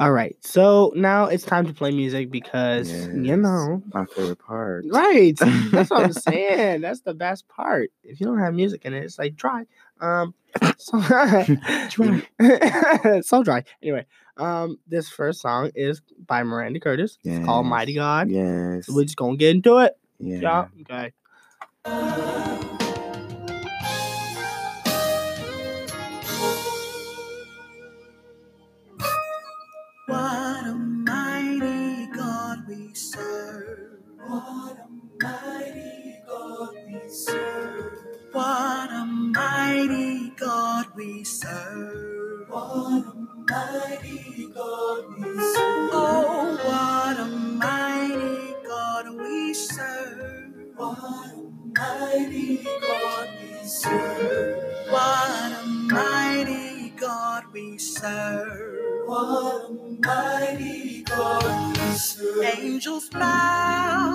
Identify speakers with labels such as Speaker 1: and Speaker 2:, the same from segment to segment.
Speaker 1: All right, so now it's time to play music because you know,
Speaker 2: My favorite part.
Speaker 1: right? That's what I'm saying. That's the best part. If you don't have music in it, it's like dry. Um, so
Speaker 2: Dry.
Speaker 1: so dry. Anyway, um, this first song is by Maranda Curtis. It's called "Mighty God."
Speaker 2: Yes.
Speaker 1: So we're just gonna get into it.
Speaker 2: Yeah.
Speaker 1: Yeah. Okay.
Speaker 3: We serve. What a mighty God we serve. Oh, what a mighty God we serve. What a mighty God we serve. What a mighty God we serve. What a mighty God we serve. Angels bow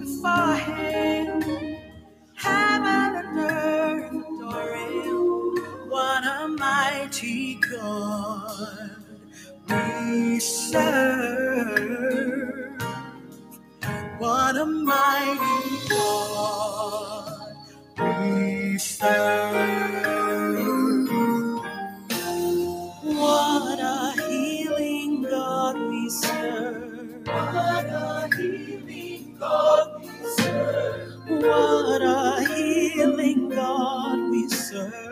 Speaker 3: before him. Heaven and earth mighty God we serve. What a mighty God we serve. What a healing God we serve. What a healing God we serve. What a healing God we serve.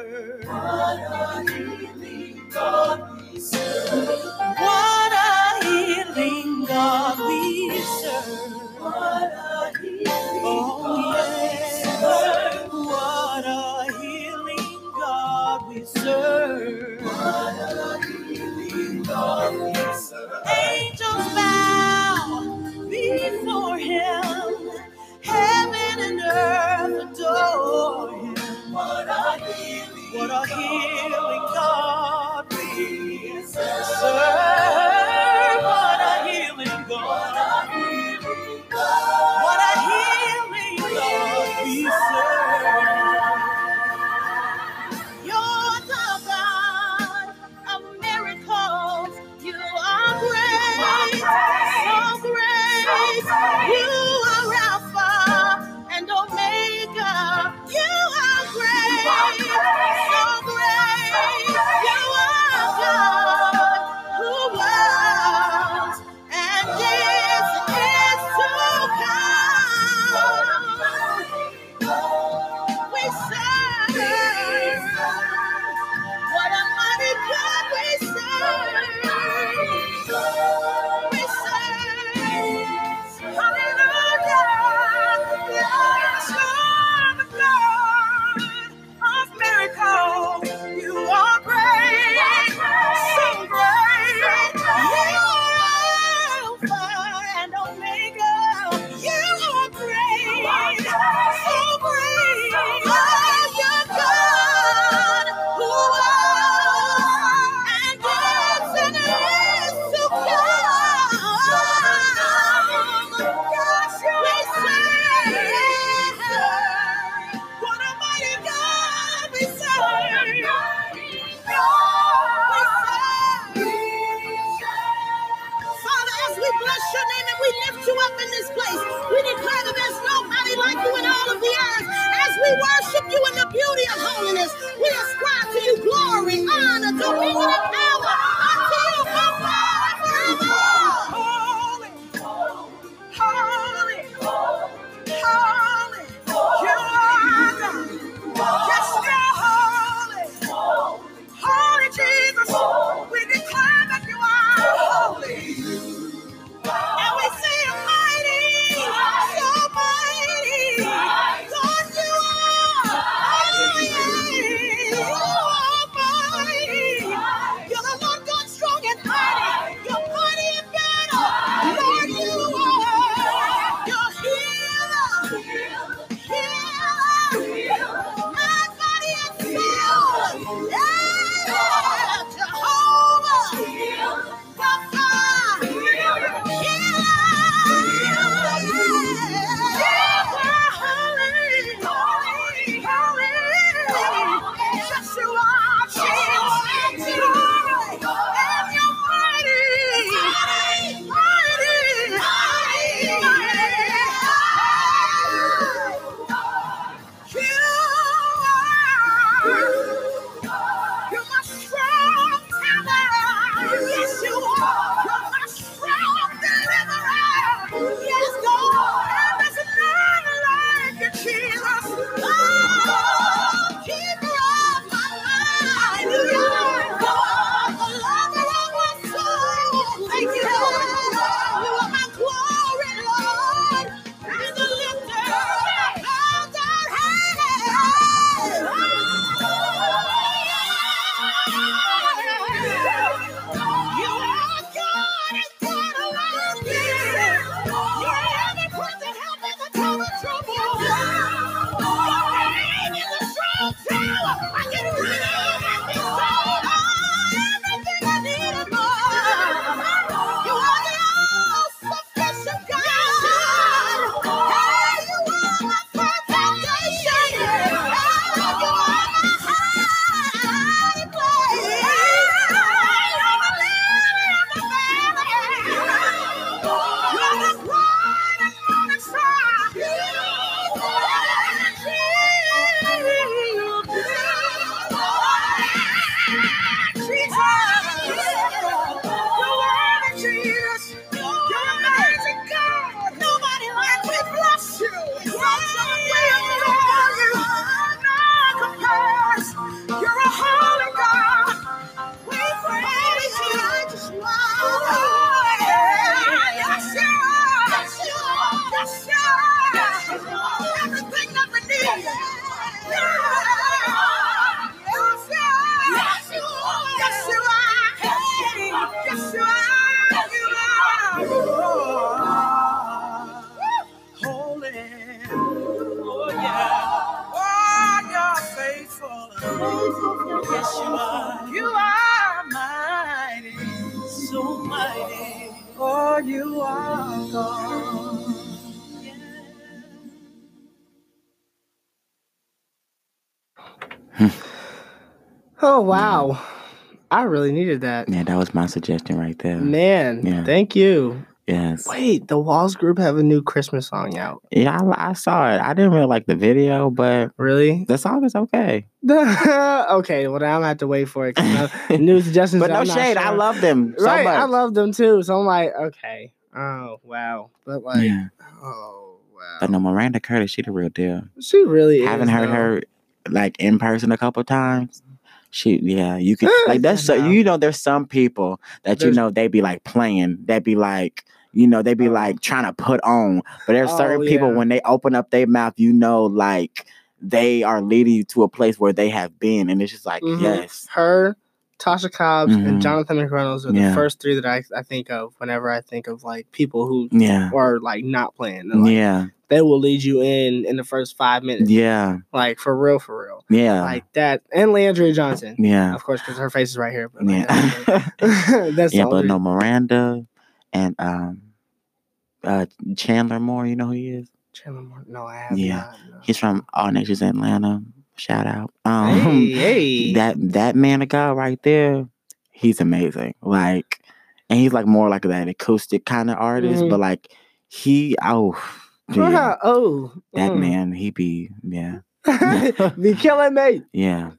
Speaker 3: God we serve. What a healing God we serve. What a healing oh, yeah. What a healing God we serve. What a healing God we serve. Angels bow before him. Heaven and earth adore him. What a healing, what a healing God
Speaker 1: really needed that.
Speaker 2: Yeah, that was my suggestion right there.
Speaker 1: Man,
Speaker 2: Yeah.
Speaker 1: thank you.
Speaker 2: Yes.
Speaker 1: Wait, the Walls Group have a new Christmas song out.
Speaker 2: Yeah, I, I saw it. I didn't really like the video, but
Speaker 1: Really?
Speaker 2: the song is okay.
Speaker 1: okay, well, now I'm gonna have to wait for it. new suggestions.
Speaker 2: but no shade. I love them so
Speaker 1: right,
Speaker 2: much.
Speaker 1: I love them too. So I'm like, okay. Oh wow. But like,
Speaker 2: yeah.
Speaker 1: oh wow.
Speaker 2: But no, Maranda Curtis, she the real deal.
Speaker 1: She really
Speaker 2: Haven't
Speaker 1: is,
Speaker 2: heard
Speaker 1: though.
Speaker 2: her like in person a couple times. She, yeah, you can like that's so, you know. There's some people that you know they be like playing. They be like you know they be
Speaker 1: Oh.
Speaker 2: like trying to put on. But there's
Speaker 1: Oh,
Speaker 2: certain people when they open up their mouth, you know, like they are leading you to a place where they have been, and it's just like
Speaker 1: Mhm.
Speaker 2: yes,
Speaker 1: Her, Tasha Cobbs,
Speaker 2: Mhm.
Speaker 1: and Jonathan McReynolds are the first three that I, I think of whenever I think of like people who
Speaker 2: yeah,
Speaker 1: are like not playing. Like,
Speaker 2: yeah,
Speaker 1: They will lead you in in the first five minutes.
Speaker 2: yeah,
Speaker 1: Like for real, for real.
Speaker 2: yeah,
Speaker 1: Like that. And Le'Andria Johnson.
Speaker 2: yeah,
Speaker 1: Of course, because her face is right here. But like,
Speaker 2: yeah.
Speaker 1: that's,
Speaker 2: yeah, but no, Maranda and um, uh, Chandler Moore, you know who he is?
Speaker 1: Chandler Moore. No, I have
Speaker 2: Yeah.
Speaker 1: not. no.
Speaker 2: He's from All Nations Atlanta. Shout out. Um,
Speaker 1: Hey, hey.
Speaker 2: that that man of God right there, he's amazing. Like, and he's like more like that acoustic kind of artist,
Speaker 1: Mhm.
Speaker 2: but like he, oh, yeah,
Speaker 1: oh,
Speaker 2: that
Speaker 1: mm.
Speaker 2: man, he be, yeah,
Speaker 1: be killing me.
Speaker 2: yeah,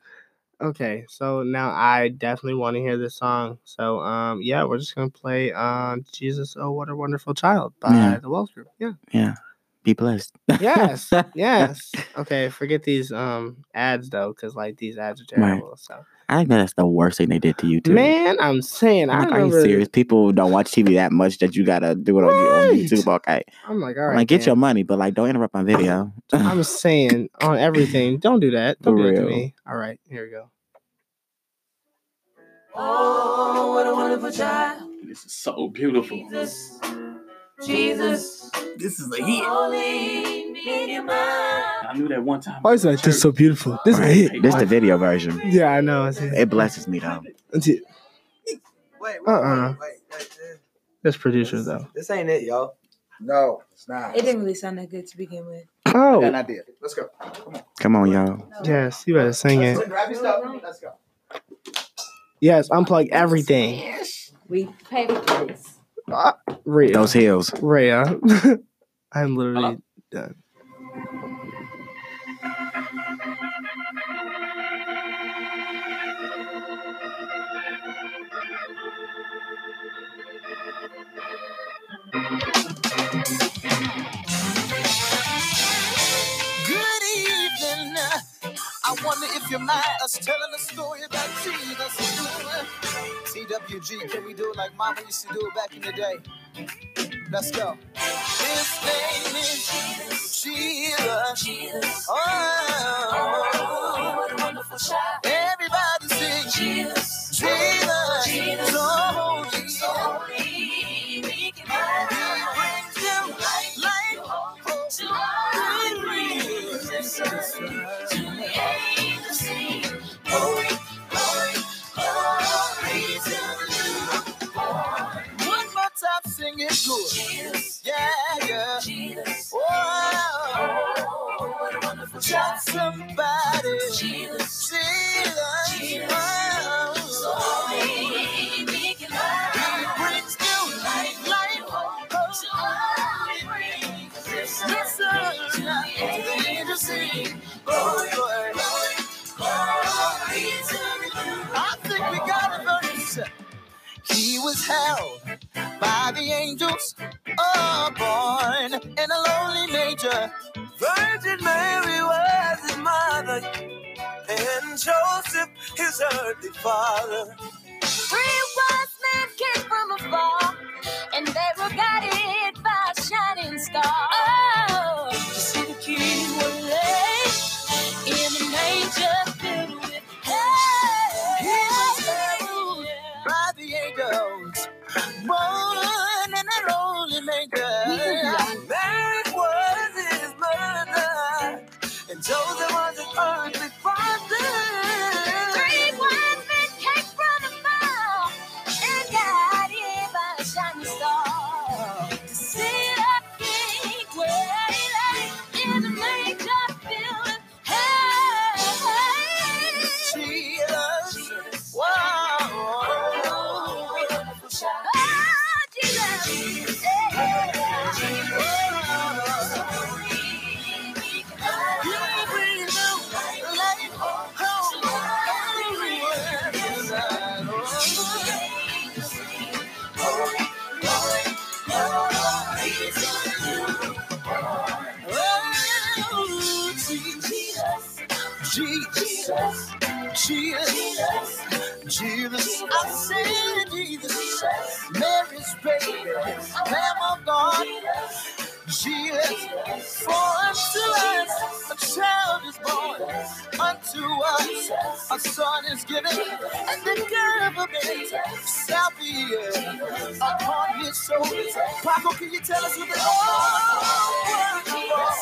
Speaker 1: Okay, so now I definitely want to hear this song. So um yeah, we're just gonna play um Jesus Oh What a Wonderful Child by
Speaker 2: Yeah.
Speaker 1: the Walls Group. Yeah.
Speaker 2: yeah. Be blessed.
Speaker 1: Yes. yes. Okay, forget these um ads though, because like these ads are
Speaker 2: Right.
Speaker 1: terrible. So
Speaker 2: I think that's the worst thing they did to you too.
Speaker 1: man, I'm saying
Speaker 2: I'm
Speaker 1: I
Speaker 2: like, are you serious? People don't watch TV that much that you gotta do it on, on
Speaker 1: Right.
Speaker 2: YouTube. Okay,
Speaker 1: I'm like, all
Speaker 2: I'm like, get your money, but like, don't interrupt my video.
Speaker 1: I'm saying on everything. Don't do that. Don't
Speaker 2: For
Speaker 1: do that to me. All right, here we go.
Speaker 4: Oh, what a wonderful child.
Speaker 2: this is so beautiful.
Speaker 4: Jesus, Jesus,
Speaker 2: This is a
Speaker 4: holy in your mind.
Speaker 2: I knew that one time.
Speaker 1: Why is that just so beautiful? This is a hit.
Speaker 2: This is the video version.
Speaker 1: Yeah, I know. It's.
Speaker 2: It blesses me though.
Speaker 1: It's a-
Speaker 5: Wait, wait,
Speaker 1: Uh-uh. This producer though.
Speaker 5: This ain't it, y'all. No, it's not.
Speaker 4: It didn't really sound that good to begin with.
Speaker 1: Oh,
Speaker 5: And I did. Let's go.
Speaker 2: Come on, y'all.
Speaker 1: yes. You better sing it.
Speaker 5: Grab your stuff. Let's go.
Speaker 1: Yes, unplug everything.
Speaker 4: We paid for this.
Speaker 1: Rhea.
Speaker 2: Those heels.
Speaker 1: Rhea. I'm literally done.
Speaker 6: Wonder if you mind us telling a story about Jesus. TWG, can we do it like Mama used to do it back in the day? Let's go. His name is Jesus.
Speaker 4: Jesus,
Speaker 6: Oh, oh
Speaker 4: what a wonderful child.
Speaker 6: everybody sing
Speaker 4: Jesus,
Speaker 6: Jesus.
Speaker 4: Jesus.
Speaker 6: So holy.
Speaker 4: holy, we can
Speaker 6: He brings you light.
Speaker 4: to all creatures. To the
Speaker 6: good.
Speaker 4: Jesus,
Speaker 6: Yeah, yeah.
Speaker 4: Jesus,
Speaker 6: Whoa.
Speaker 4: oh, what a wonderful child.
Speaker 6: somebody.
Speaker 4: Jesus.
Speaker 6: Was held by the angels, oh, born in a lonely manger. Virgin Mary was his mother, and Joseph his earthly father.
Speaker 3: Three wise men came from afar, and they were guided by a shining star. The
Speaker 6: angels, Mary's baby, Lamb of God, Jesus, for unto us a child is born, unto us a son is given, and the government shall be upon his shoulders. Papa, can you tell us what the oh, word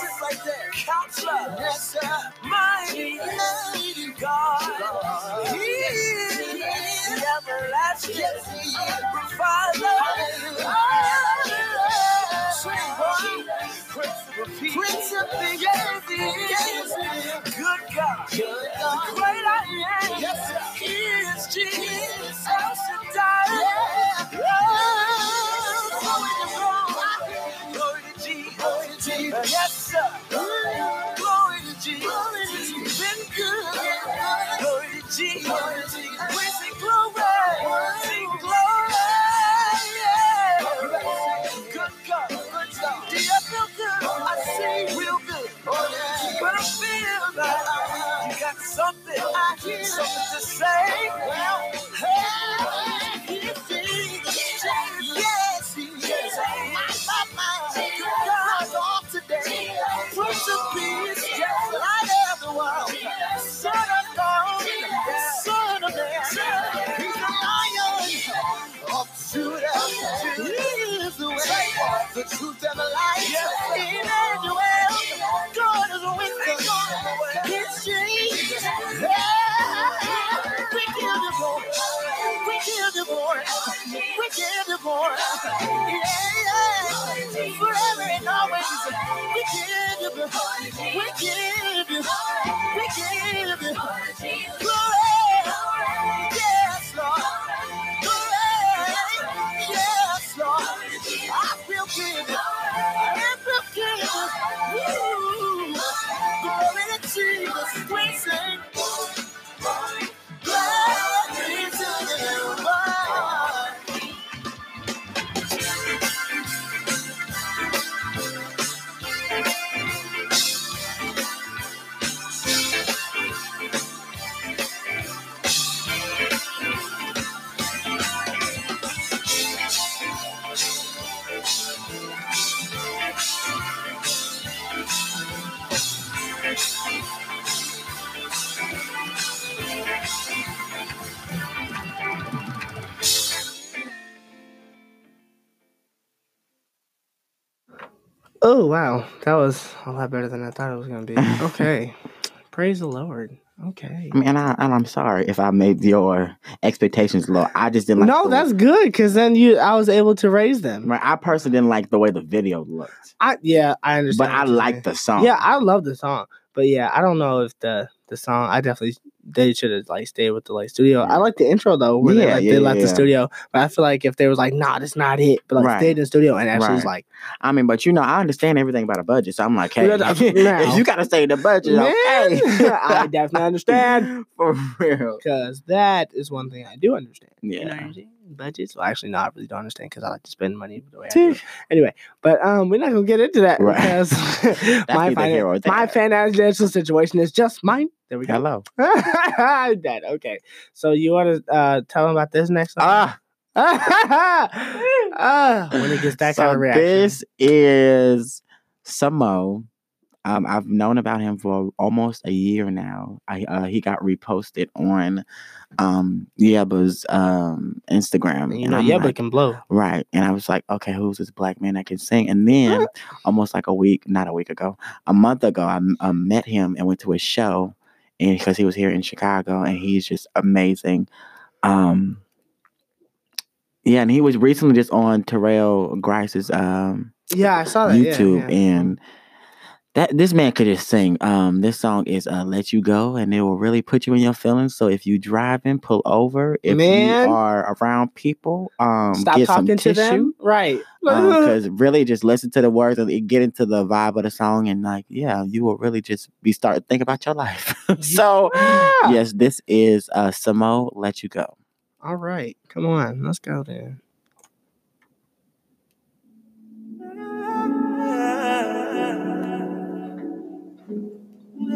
Speaker 6: is right there? Counselor, yes, sir. Mighty, mighty God, He the Father. Prince of Peace, good God, the great I am, yes, is Jesus, oh, you. Got something, something to say, well, yes, today, yes, the world, Son of God, Son of Man, he's the Lion of Judah, he is the way, the truth and the light, Emmanuel, God is with us, we give you glory, yeah, yeah, forever and always, we give you glory, we give you, we give you glory, yes, Lord, glory, yes, Lord, I feel good, I feel good, Woo. glory Jesus, we sing,
Speaker 1: Oh wow, that was a lot better than I thought it was gonna be. Okay, praise the Lord. Okay.
Speaker 2: I mean, and, I, and I'm sorry if I made your expectations low. I just didn't like.
Speaker 1: no, that's good because then you, I was able to raise them.
Speaker 2: Right, I personally didn't like the way the video looked,
Speaker 1: I yeah, I understand.
Speaker 2: but I like the song.
Speaker 1: Yeah, I love the song, but yeah, I don't know if the the song. I definitely they should have like stayed with the like studio. I like the intro though, where they
Speaker 2: Yeah,
Speaker 1: like
Speaker 2: yeah,
Speaker 1: they left the studio. But I feel like if they was like, nah, that's not it, but like
Speaker 2: Right.
Speaker 1: stayed in the studio and actually was like,
Speaker 2: I mean, but you know, I understand everything about a budget, so I'm like, hey,
Speaker 1: Yeah,
Speaker 2: if you gotta stay in the budget,
Speaker 1: man,
Speaker 2: okay.
Speaker 1: I definitely understand
Speaker 2: for real.
Speaker 1: because that is one thing I do understand. You know Budgets. Well, actually, no, I really don't understand because I like to spend money the way I do. Anyway, but um, we're not gonna get into that
Speaker 2: Right.
Speaker 1: because my finan- my financial situation is just mine. There we go.
Speaker 2: Hello.
Speaker 1: that okay. So you want to uh, tell them about this next?
Speaker 2: Ah,
Speaker 1: Ah, when it gets that
Speaker 2: so
Speaker 1: kind of reaction.
Speaker 2: This is Samo. Um, I've known about him for almost a year now. I uh, he got reposted on um Yebba's um Instagram.
Speaker 1: you know, yeah, but
Speaker 2: like,
Speaker 1: can blow.
Speaker 2: Right. And I was like, okay, who's this black man that can sing? And then almost like a week, not a week ago, a month ago, I, met him and went to his show and because he was here in Chicago and he's just amazing. Um yeah, and he was recently just on Terrell Grice's um
Speaker 1: Yeah, I saw that. yeah,
Speaker 2: YouTube
Speaker 1: yeah.
Speaker 2: and that this man could just sing. Um, this song is uh, "Let You Go," and it will really put you in your feelings. So if you driving, pull over. If
Speaker 1: Man.
Speaker 2: you are around people, um,
Speaker 1: Stop
Speaker 2: get some
Speaker 1: talking to
Speaker 2: tissue.
Speaker 1: them. Right.
Speaker 2: Because really, just listen to the words and get into the vibe of the song, and like, yeah, you will really just be starting to think about your life. so,
Speaker 1: Yeah.
Speaker 2: yes, this is uh, Samo. Let you go.
Speaker 1: All right. Come on. Let's go Don't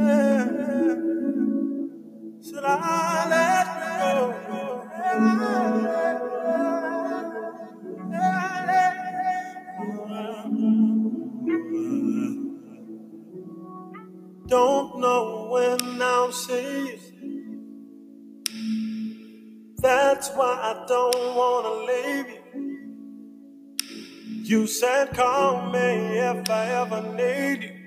Speaker 7: know when I'll see you. That's why I don't wanna leave you. You said call me if I ever need you.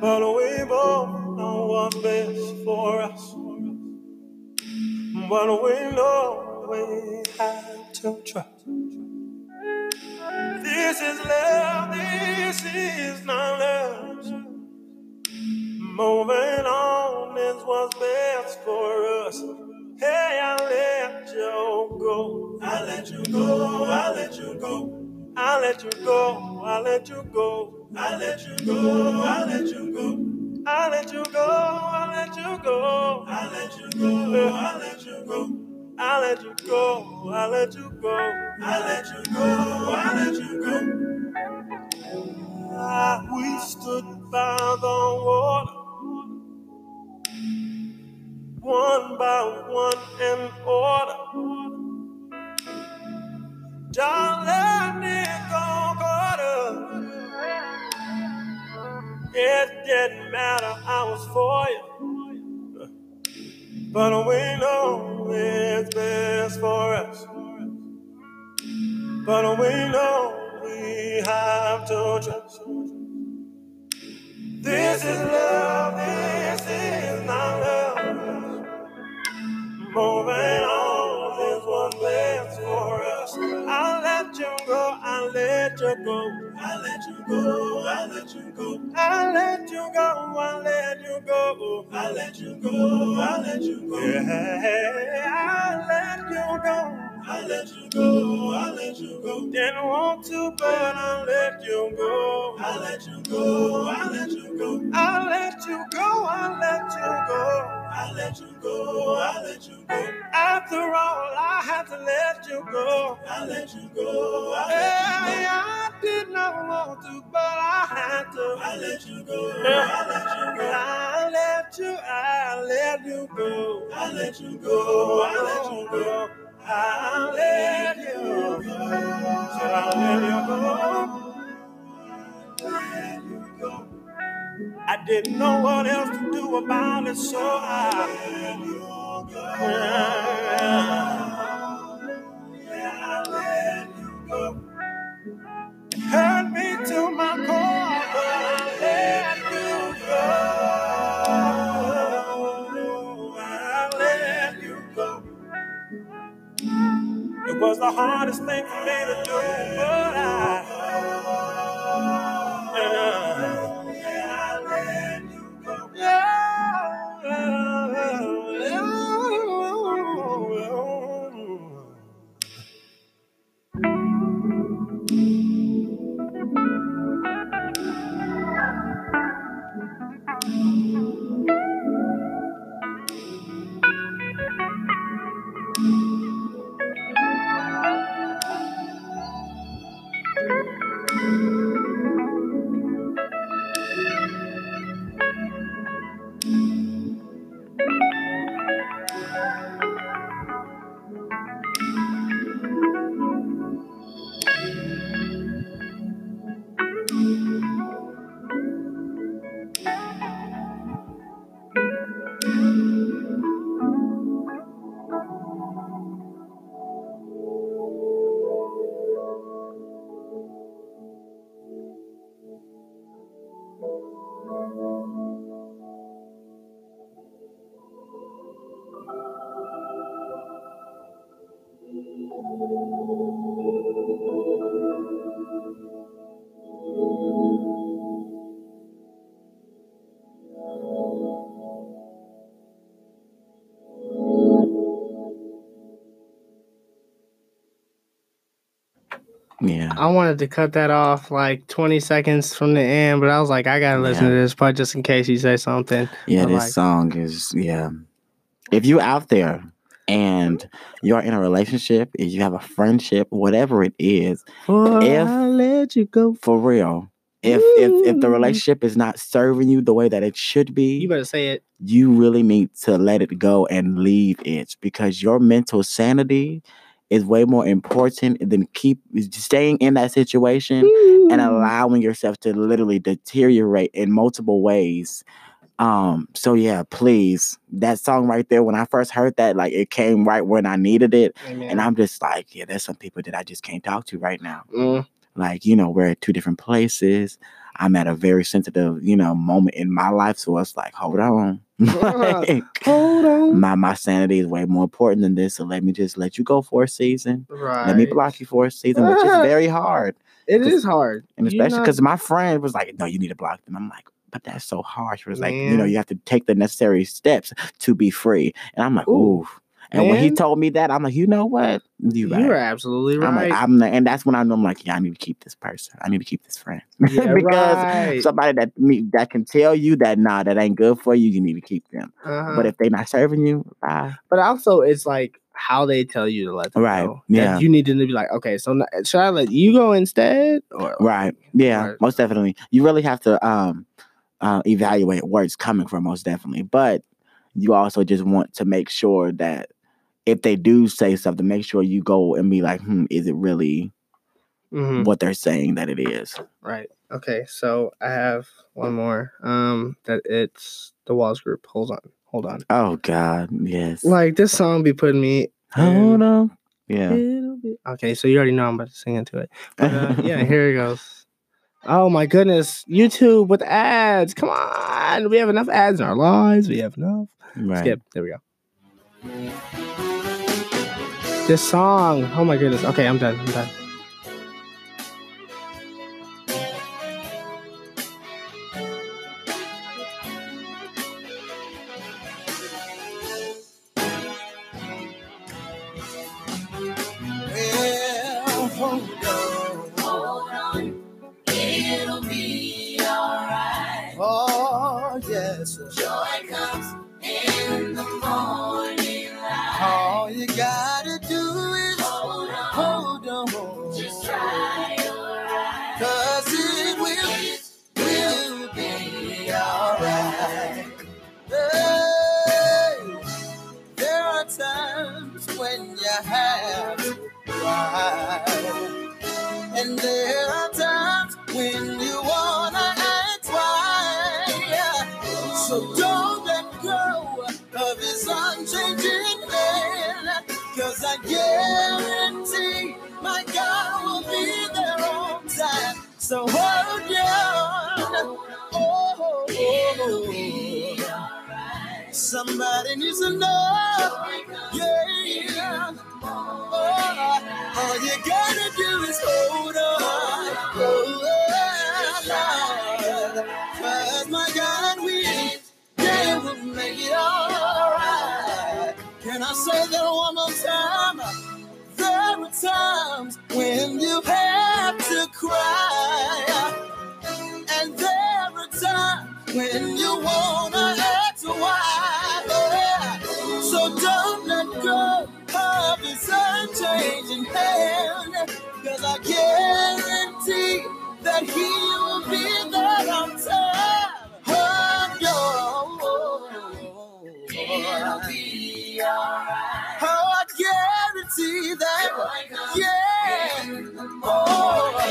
Speaker 7: But we both know what's best for us. But we know we have to trust. This is love, this is not love. Moving on is what's best for us. Hey, I let you go. I let you go. I let you go. I let you go. I let you go. I let you go. I let you go. I let you go, I let you go, I let you go, I let you go. I let you go, I let you go, I let you go, I let you go. Ah, we stood by the water, one by one in order. Darling. It didn't matter, I was for you. But we know it's best for us. But we know we have to trust. This is love, this is not love. Moving on is what's best for us. Let you go, I'll let you go. I'll let you go, I'll let you go. I'll let you go, I'll let you go. I'll let you go, I'll let you go. Yeah, I'll let you go. I'll let you go, I'll let you go. Didn't want to, but I'll let you go. I'll let you go, I'll let you go. I'll let you go, I'll let you go. I'll let you go, I'll let you go. After all, I had to let you go. I'll let you go, I'll let you go. I did not want to, but I had to. I'll let you go, I'll let you go. I'll let you, I'll let you go. I'll let you go, I'll let you go. I'll let you go. I'll let you go. Let you go. I didn't know what else to do about it, so I let you go. Hurt me to my core, but I let you go. I let you go. It was the hardest thing for me to do, but I I
Speaker 1: wanted to cut that off like 20 seconds from the end, but I was like, I gotta listen
Speaker 2: Yeah.
Speaker 1: to this part just in case you say something.
Speaker 2: Yeah,
Speaker 1: I
Speaker 2: this
Speaker 1: like-
Speaker 2: song is yeah. If you out there and you're in a relationship, if you have a friendship, whatever it is,
Speaker 1: For
Speaker 2: If-
Speaker 1: I let you go.
Speaker 2: for real. If if if the relationship is not serving you the way that it should be,
Speaker 1: You better say it.
Speaker 2: you really need to let it go and leave it because your mental sanity is way more important than keep staying in that situation and allowing yourself to literally deteriorate in multiple ways. Um, so yeah, please, that song right there, when I first heard that, like it came right when I needed it.
Speaker 1: Amen.
Speaker 2: And I'm just like, yeah, there's some people that I just can't talk to right now.
Speaker 1: Mm,
Speaker 2: Like, you know, we're at two different places. I'm at a very sensitive, you know, moment in my life. So it's like, hold on. Like,
Speaker 1: hold on.
Speaker 2: my my sanity is way more important than this. So let me just let you go for a season.
Speaker 1: Right.
Speaker 2: Let me block you for a season, which is very hard.
Speaker 1: It is hard.
Speaker 2: And especially because my friend was like, No, you need to block them. I'm like, but that's so harsh. It was like, you know, you have to take the necessary steps to be free. And I'm like,
Speaker 1: Ooh,
Speaker 2: ooh. And when he told me that, I'm like, you know what? You right.
Speaker 1: are absolutely
Speaker 2: I'm
Speaker 1: right.
Speaker 2: like, I'm not, and that's when I know I'm like, yeah, I need to keep this person. I need to keep this friend.
Speaker 1: Yeah,
Speaker 2: because
Speaker 1: right.
Speaker 2: somebody that me that can tell you that nah, that ain't good for you, you need to keep them.
Speaker 1: Uh-huh.
Speaker 2: But if they're not serving you, bye.
Speaker 1: But also, it's like how they tell you to let them
Speaker 2: Right,
Speaker 1: go. that
Speaker 2: yeah.
Speaker 1: you need to be like, okay, so n- should I let you go instead? Or
Speaker 2: Right. Yeah,
Speaker 1: Right.
Speaker 2: most definitely. You really have to um uh, evaluate where it's coming from, most definitely. But you also just want to make sure that if they do say something, make sure you go and be like, hmm, is it really
Speaker 1: Mhm,
Speaker 2: what they're saying that it is?
Speaker 1: Right. Okay. So I have one more. Um, that it's the Walls Group. Hold on. Hold on.
Speaker 2: Oh God, yes.
Speaker 1: Like this song be putting me.
Speaker 2: Hold on. Yeah.
Speaker 1: Okay, so you already know I'm about to sing into it. But uh, yeah, here it goes. Oh my goodness, YouTube with ads. Come on, we have enough ads in our lives. We have enough.
Speaker 2: Right.
Speaker 1: Skip. There we go. This song. Oh my goodness. Okay, I'm done. I'm done.
Speaker 6: Can I say that one more time? There are times when you have to cry. And there are times when you wanna ask why. Yeah. So don't let go of his unchanging hand. Cause I guarantee that he
Speaker 4: alright.
Speaker 6: Oh, I guarantee that. Yeah. Oh,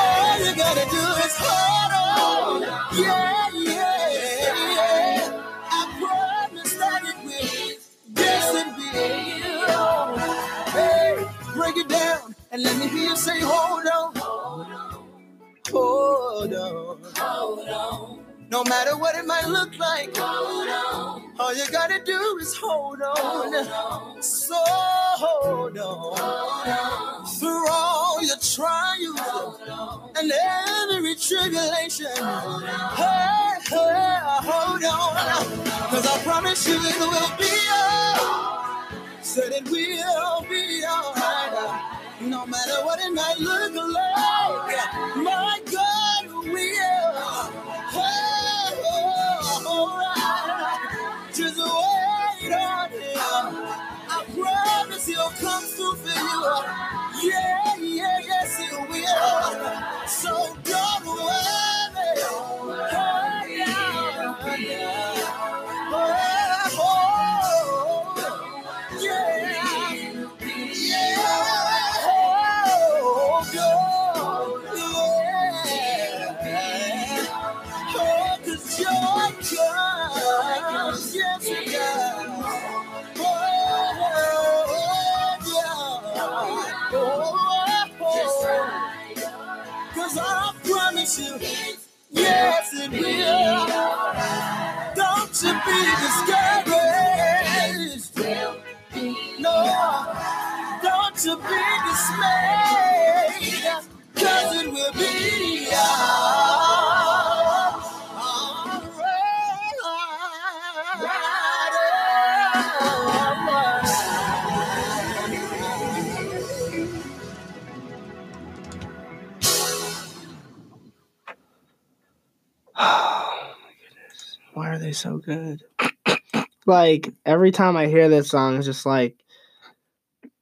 Speaker 6: all you gotta do is hold on. Yeah, yeah, yeah. I promise that it will. It will. Hey, break it down and let me hear you say, hold on. hold on.
Speaker 4: Hold on.
Speaker 6: Hold on, No matter what it might look like, all you gotta do is hold on. So hold on. Through all your trials and every tribulation. Hey, hey, hold on. Cause I promise you it will be alright. Said it will be alright. No matter what it might look like, my come through for you. Yeah, yeah, yes, he will. So don't worry. You. Yes, it will. Don't you be discouraged. No, don't you be dismayed. Cause it will be
Speaker 1: Oh my goodness. Why are they so good? like every time I hear this song, it's just like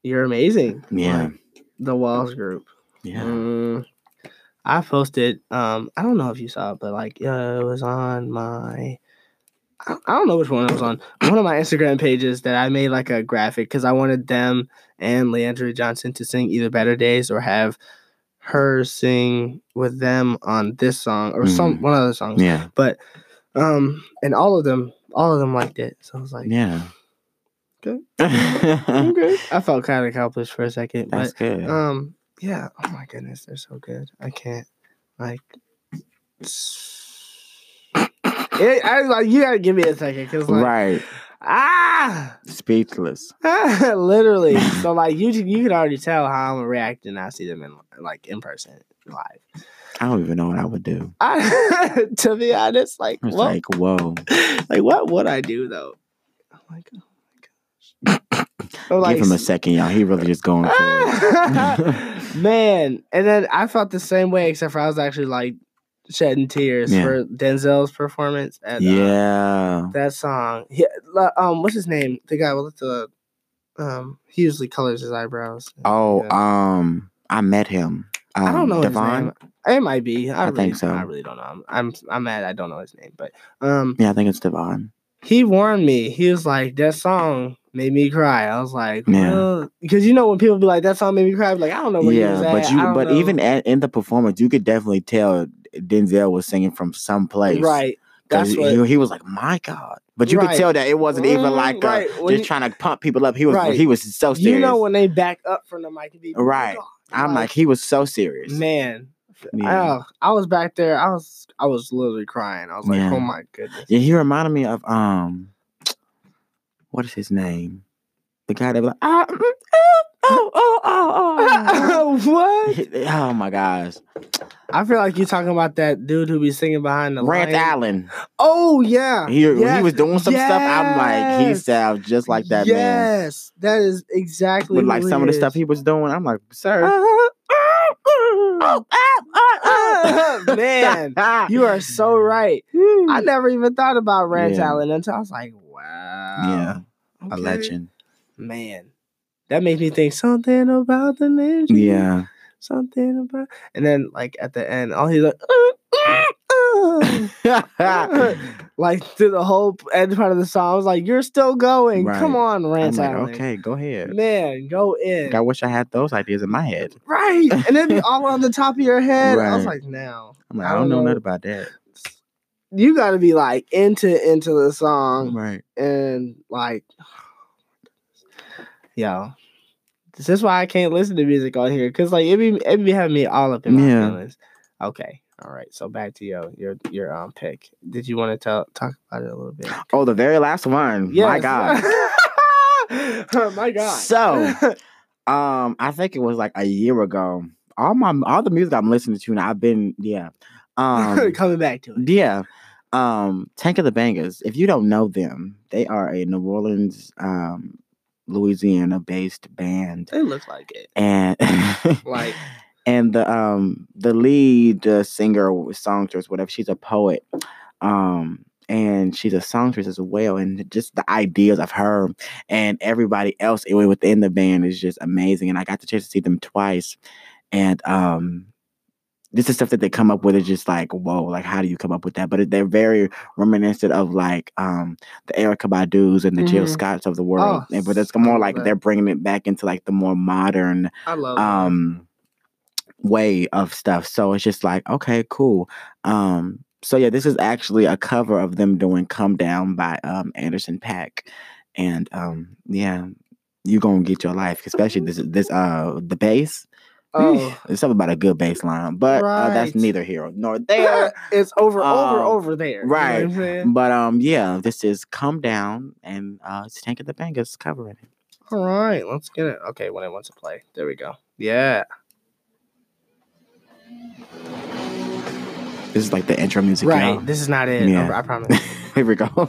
Speaker 1: you're amazing.
Speaker 2: Yeah.
Speaker 1: Like, the Walls group.
Speaker 2: Yeah.
Speaker 1: Mm, I posted. Um, I don't know if you saw it, but like, uh, it was on my. I I don't know which one it was on. One of my Instagram pages that I made like a graphic because I wanted them and Le'Andria Johnson to sing either Better Days or have her sing with them on this song or some
Speaker 2: Mhm.
Speaker 1: one other song.
Speaker 2: Yeah.
Speaker 1: But um, and all of them, all of them liked it. So I was like,
Speaker 2: Yeah.
Speaker 1: Good. Okay. I felt kind of accomplished for a second, but
Speaker 2: good.
Speaker 1: um, yeah. Oh my goodness, they're so good. I can't like. It, I like you gotta give me a second because like
Speaker 2: right.
Speaker 1: Ah
Speaker 2: Speechless.
Speaker 1: literally so like you you can already tell how I'm reacting. I see them in like in person live.
Speaker 2: I don't even know what I would do.
Speaker 1: I, to be honest, like what
Speaker 2: like, whoa.
Speaker 1: like what would I do though? I'm like oh my gosh. Or, like,
Speaker 2: Give him a second, y'all. He really just going for it.
Speaker 1: Man, and then I felt the same way, except for I was actually like shedding tears
Speaker 2: Yeah.
Speaker 1: for Denzel's performance at uh,
Speaker 2: yeah.
Speaker 1: that song. He, la- um, what's his name? The guy with the um, he usually colors his eyebrows.
Speaker 2: Oh,
Speaker 1: Yeah.
Speaker 2: um, I met him. Um,
Speaker 1: I don't know
Speaker 2: Devon.
Speaker 1: It might be. I,
Speaker 2: I
Speaker 1: really,
Speaker 2: think so.
Speaker 1: I really don't know. I'm, I'm I'm mad. I don't know his name, but um,
Speaker 2: Yeah, I think it's Devon.
Speaker 1: he warned me. He was like, "That song made me cry." I was like,
Speaker 2: Yeah.
Speaker 1: "Well," because you know when people be like, "That song made me cry," I'm like I don't know where he was
Speaker 2: Yeah, but you, but
Speaker 1: know.
Speaker 2: even at, in the performance, you could definitely tell Denzel was singing from some place.
Speaker 1: right. That's what.
Speaker 2: he, he was like, "My God!" But you
Speaker 1: Right.
Speaker 2: could tell that it wasn't even
Speaker 1: Mm,
Speaker 2: like uh,
Speaker 1: right. When
Speaker 2: just trying to pump people up. He was
Speaker 1: Right.
Speaker 2: he was so serious.
Speaker 1: You know when they back up from the mic and be
Speaker 2: Right. I'm like, he was so serious.
Speaker 1: man.
Speaker 2: Yeah.
Speaker 1: Oh, I was back there. I was I was literally crying. I was like,
Speaker 2: Yeah.
Speaker 1: oh my goodness.
Speaker 2: Yeah, he reminded me of um, what is his name? The guy that was like, ah, mm, oh, oh, oh, oh, oh.
Speaker 1: what?
Speaker 2: Oh my gosh,
Speaker 1: I feel like you're talking about that dude who be singing behind the
Speaker 2: Rance
Speaker 1: lion.
Speaker 2: Allen.
Speaker 1: Oh yeah.
Speaker 2: He when he was doing some stuff. I'm like, he
Speaker 1: Yes.
Speaker 2: sounds just like that man.
Speaker 1: yes, that is exactly.
Speaker 2: Like some of the stuff he was doing, I'm like, sir. Uh-huh.
Speaker 1: Oh, oh, oh, man, you are so right. I never even thought about Rance
Speaker 2: Yeah.
Speaker 1: Allen until I was like, wow.
Speaker 2: Yeah, a legend.
Speaker 1: Man, that makes me think something about the ninja.
Speaker 2: Yeah,
Speaker 1: Something about. And then, like, at the end, all he's like, "Uh, uh, uh." like, through the whole end part of the song, I was like, you're still going. Come on, Rance
Speaker 2: like, okay, go ahead.
Speaker 1: Man, go in.
Speaker 2: I wish I had those ideas in my head.
Speaker 1: Right. And then be all on the top of your head. I was like, now.
Speaker 2: I'm like, I don't know nothing about that.
Speaker 1: You got to be like into into the song
Speaker 2: Right.
Speaker 1: and like, yo, this is why I can't listen to music on here because like it be it be having me all up in my
Speaker 2: Yeah.
Speaker 1: feelings. Okay, all right. So back to your your your um pick. Did you want to tell talk about it a little bit?
Speaker 2: Oh, the very last one. My God.
Speaker 1: oh my God.
Speaker 2: So- Um, I think it was like a year ago. All my all the music I'm listening to now, I've been yeah. Um,
Speaker 1: coming back to it.
Speaker 2: yeah. Um, Tank and the Bangas. If you don't know them, they are a New Orleans, um, Louisiana based band,
Speaker 1: It looks like it.
Speaker 2: and
Speaker 1: Like-
Speaker 2: and the um the lead uh, singer, songstress, whatever. She's a poet. Um, and she's a songstress as well. And just the ideas of her and everybody else i- within the band is just amazing. And I got the chance to see them twice. And um this is stuff that they come up with It's just like, whoa, like how do you come up with that? But they're very reminiscent of like um the Erykah Badu's and the Jill
Speaker 1: Mhm.
Speaker 2: Scotts of the world.
Speaker 1: Oh,
Speaker 2: and, but it's more like
Speaker 1: that.
Speaker 2: they're bringing it back into like the more modern um way of stuff. So it's just like, okay, cool. Um so yeah, this is actually a cover of them doing Come Down by um Anderson .Paak. And um yeah, you gonna get your life, especially this this uh the bass.
Speaker 1: Oh,
Speaker 2: it's something about a good baseline, but right. uh, that's neither here nor there.
Speaker 1: it's over,
Speaker 2: um,
Speaker 1: over, over there.
Speaker 2: Right.
Speaker 1: You know
Speaker 2: but um, yeah, this is come down, and uh, it's Tank and the Bangas covering it.
Speaker 1: All right, let's get it. Okay, when I want to play, there we go. Yeah.
Speaker 2: This is like the intro music.
Speaker 1: Right. This is not it.
Speaker 2: Yeah.
Speaker 1: I promise.
Speaker 2: here we go.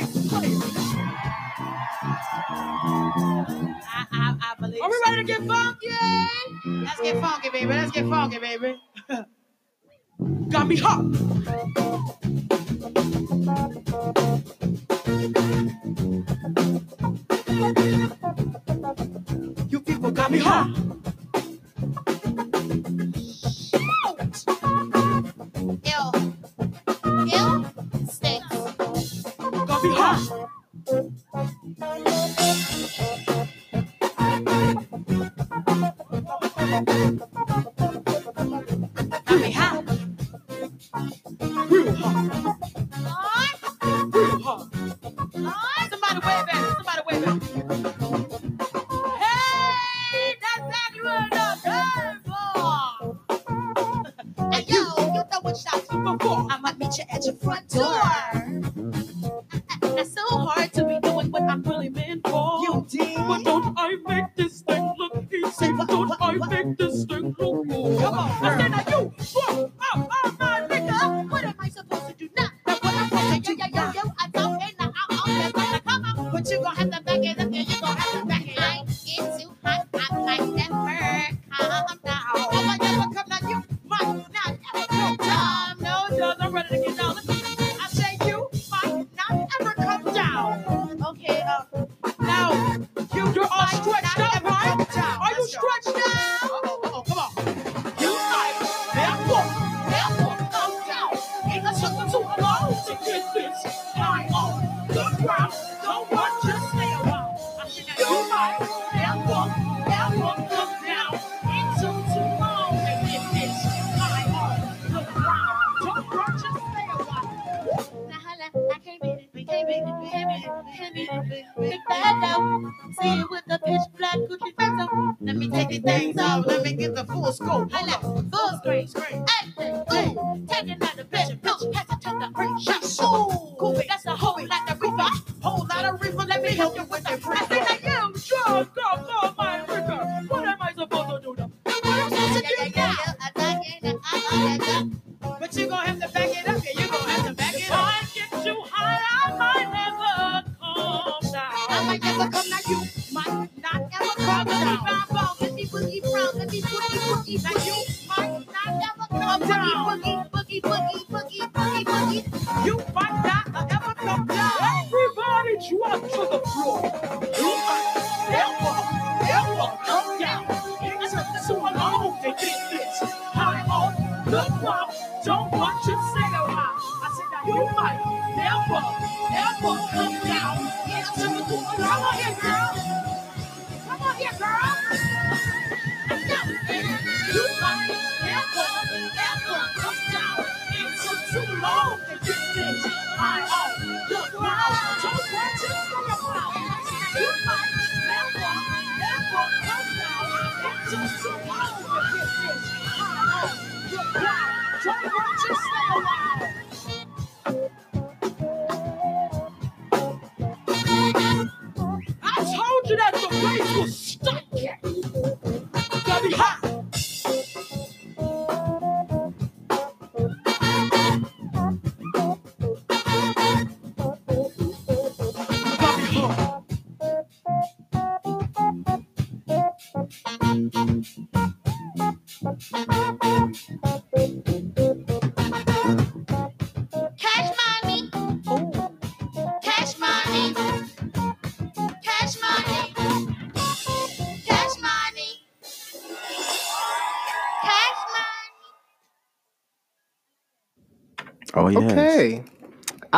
Speaker 8: baby. Let's get mm-hmm. funky, baby.
Speaker 9: Got me hot.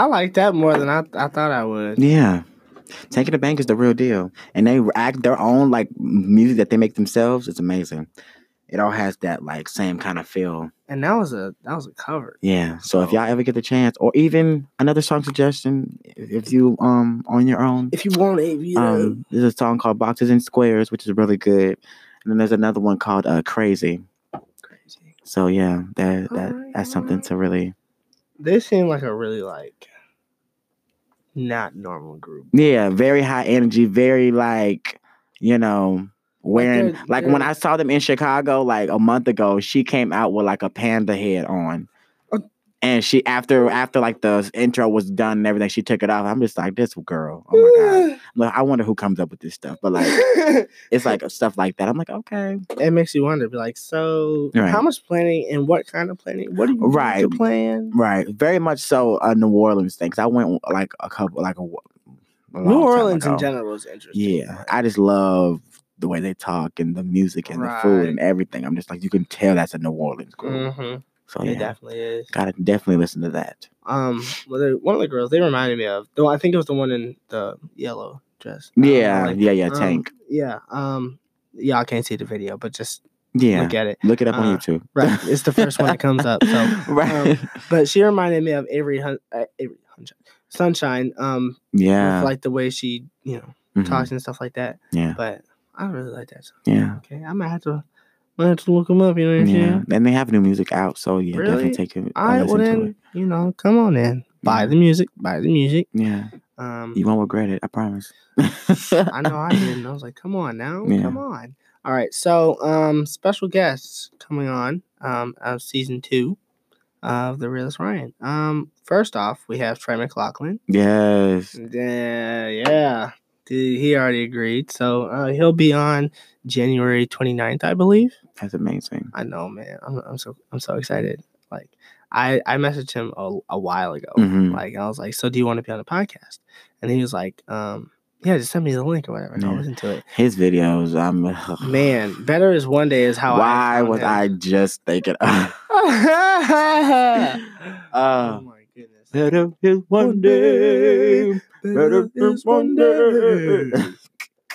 Speaker 8: I like that
Speaker 1: more than I, I thought I would.
Speaker 2: Yeah. Taking the Bank is the real deal. And they act their own like music that they make themselves. It's amazing. It all has that like same kind of feel.
Speaker 1: And that was a that was a cover.
Speaker 2: Yeah. So if y'all ever get the chance, or even another song suggestion, if you um on your own,
Speaker 1: If you want it, you know.
Speaker 2: um there's a song called Boxes and Squares, which is really good. And then there's another one called uh Crazy.
Speaker 1: crazy.
Speaker 2: So yeah, that that that's something to really
Speaker 1: They seem like a really like not normal group.
Speaker 2: Yeah, very high energy, very like, you know, wearing
Speaker 1: they're-
Speaker 2: like when
Speaker 1: they're-
Speaker 2: I saw them in Chicago like a month ago, she came out with like a panda head on. And she after after like the intro was done and everything, she took it off. I'm just like, this girl. Oh my god. Look, I wonder who comes up with this stuff. But like it's like stuff like that. I'm like, okay.
Speaker 1: it makes you wonder, be like, so
Speaker 2: Right.
Speaker 1: how much planning and what kind of planning? What do you
Speaker 2: Right.
Speaker 1: to plan?
Speaker 2: Right. Very much so a New Orleans thing. Cause I went like a couple like a, a
Speaker 1: New Orleans in general is interesting.
Speaker 2: Yeah, I just love the way they talk and the music and the food and everything. I'm just like you can tell that's a New Orleans group.
Speaker 1: hmm
Speaker 2: So
Speaker 1: It
Speaker 2: yeah,
Speaker 1: definitely is.
Speaker 2: gotta definitely listen to that.
Speaker 1: Um, one of the girls they reminded me of. Though I think it was the one in the yellow dress.
Speaker 2: Yeah,
Speaker 1: like,
Speaker 2: yeah, yeah.
Speaker 1: um,
Speaker 2: Tank.
Speaker 1: Yeah. Um. Y'all can't see the video, but just
Speaker 2: Yeah,
Speaker 1: look at it.
Speaker 2: look it up on
Speaker 1: uh,
Speaker 2: YouTube.
Speaker 1: Right. It's the first one that comes up. So,
Speaker 2: right.
Speaker 1: but she reminded me of Avery Hun- uh, Avery. Sunshine. Um,
Speaker 2: yeah.
Speaker 1: with like the way she, you know,
Speaker 2: mhm,
Speaker 1: talks and stuff like that.
Speaker 2: Yeah.
Speaker 1: But I really like that song.
Speaker 2: Yeah.
Speaker 1: Okay, I might have to, might have to look them up. You know what I'm
Speaker 2: Yeah.
Speaker 1: saying?
Speaker 2: And they have new music out, so yeah,
Speaker 1: Really?
Speaker 2: definitely take it.
Speaker 1: All right, well
Speaker 2: listen to
Speaker 1: then,
Speaker 2: it.
Speaker 1: you know, come on in, buy
Speaker 2: Yeah.
Speaker 1: the music, buy the music.
Speaker 2: Yeah,
Speaker 1: Um,
Speaker 2: you won't regret it. I promise.
Speaker 1: I know I did, and I was like, come on now,
Speaker 2: Yeah.
Speaker 1: come on. All right, so um, special guests coming on um of season two of the Realist Ryan. Um, first off, we have Trey McLaughlin.
Speaker 2: Yes.
Speaker 1: Yeah, yeah. He he already agreed, so uh, he'll be on January 29th, I believe.
Speaker 2: That's amazing.
Speaker 1: I know, man. I'm, I'm so I'm so excited. Like, I I messaged him a, a while ago.
Speaker 2: Mhm.
Speaker 1: Like, I was like, "So, do you want to be on the podcast?" And he was like, "Um, yeah, just send me the link or whatever, and I'll
Speaker 2: Yeah.
Speaker 1: listen to it."
Speaker 2: His videos, I'm.
Speaker 1: Man, better is one day is how.
Speaker 2: Why
Speaker 1: I
Speaker 2: was
Speaker 1: him.
Speaker 2: I just thinking?
Speaker 1: oh
Speaker 2: uh,
Speaker 1: my goodness.
Speaker 2: better is one day. Better is one day.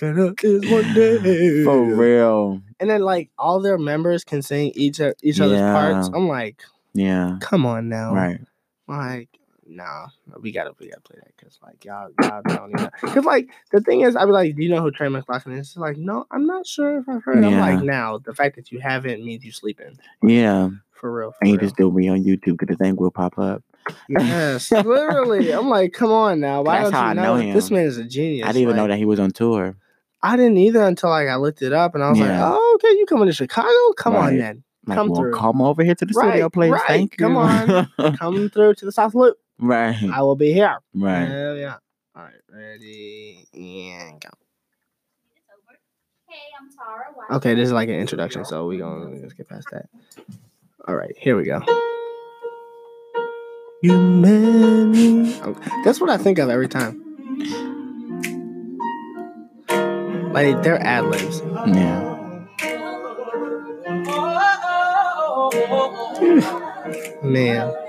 Speaker 1: Better is one day.
Speaker 2: For real.
Speaker 1: And then like all their members can sing each o- each other's parts. I'm like,
Speaker 2: Yeah.
Speaker 1: come on now.
Speaker 2: Right.
Speaker 1: Like, nah, we gotta we gotta play that because like y'all y'all don't even because like the thing is I'd be like, do you know who Trey McLaughlin is? She's like, no, I'm not sure if I've heard. I'm like, now the fact that you haven't means you sleeping
Speaker 2: Yeah.
Speaker 1: for real. For
Speaker 2: And you
Speaker 1: real.
Speaker 2: just do me on YouTube because the thing will pop up.
Speaker 1: Yes, literally. I'm like, come on now. Why
Speaker 2: That's
Speaker 1: don't
Speaker 2: how
Speaker 1: you
Speaker 2: I know
Speaker 1: know? This man is a genius.
Speaker 2: I didn't even know that he was on tour.
Speaker 1: I didn't either until like I looked it up and I was like, oh, okay, you coming to Chicago? Come on then.
Speaker 2: Like,
Speaker 1: Come
Speaker 2: well,
Speaker 1: through.
Speaker 2: come over here to the studio, please.
Speaker 1: right.
Speaker 2: Thank you.
Speaker 1: Come on. Come through to the South Loop.
Speaker 2: right.
Speaker 1: I will be here.
Speaker 2: Right.
Speaker 1: Hell yeah. All right, ready and go.
Speaker 8: Hey, I'm Tara.
Speaker 1: Okay, this is like an introduction, so we're gonna let's get past that. All right, here we go. You many. Okay, That's what I think of every time. Like they're ad libs.
Speaker 2: Yeah.
Speaker 1: Man.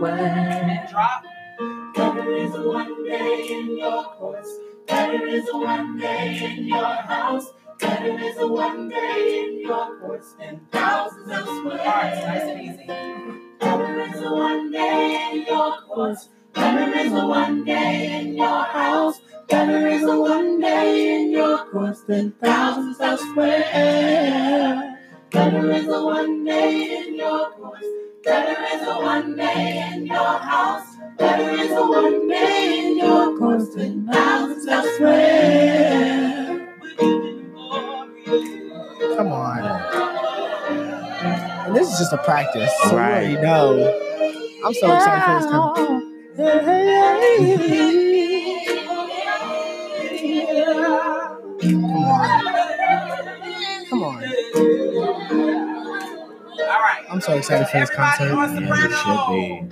Speaker 3: Elsewhere.
Speaker 10: Drop.
Speaker 3: Is a one day in your courts. Is a one day in your house. Better is a one day in your courts than thousands elsewhere.
Speaker 10: Alright, nice and easy.
Speaker 3: Better is a one day in your courts. Better is a one day in your house. Better is a one day in your courts than thousands elsewhere. Better is a one day in your courts. Better is a one day in your house. Better is a one day in your courts than thousands elsewhere.
Speaker 1: Come on. And this is just a practice. So
Speaker 2: Right.
Speaker 1: You already know. I'm so excited for this coming. I'm so excited for this concert.
Speaker 2: Yeah, it should be.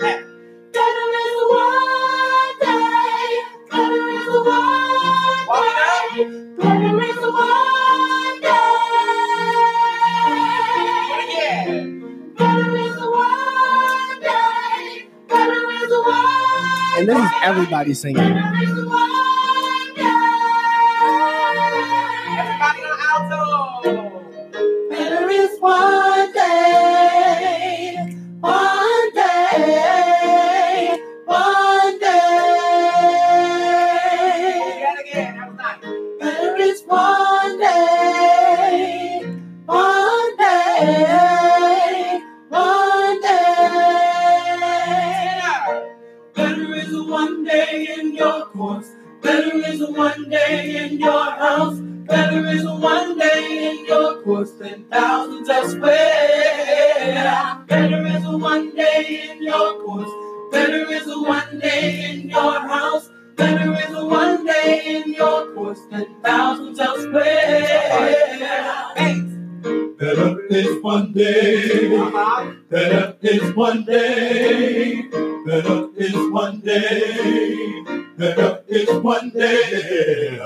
Speaker 3: Better is one day. Better is one day. Better is one day. Better is one day. Better is one
Speaker 1: And this is everybody singing.
Speaker 3: One day in your house. Better is one day in your course than thousands elsewhere. Better is one day in your course. Better is one day in your house. Better is one day in your course than thousands elsewhere.
Speaker 7: Is one day. Better is one day. Better is one day. Better is one day.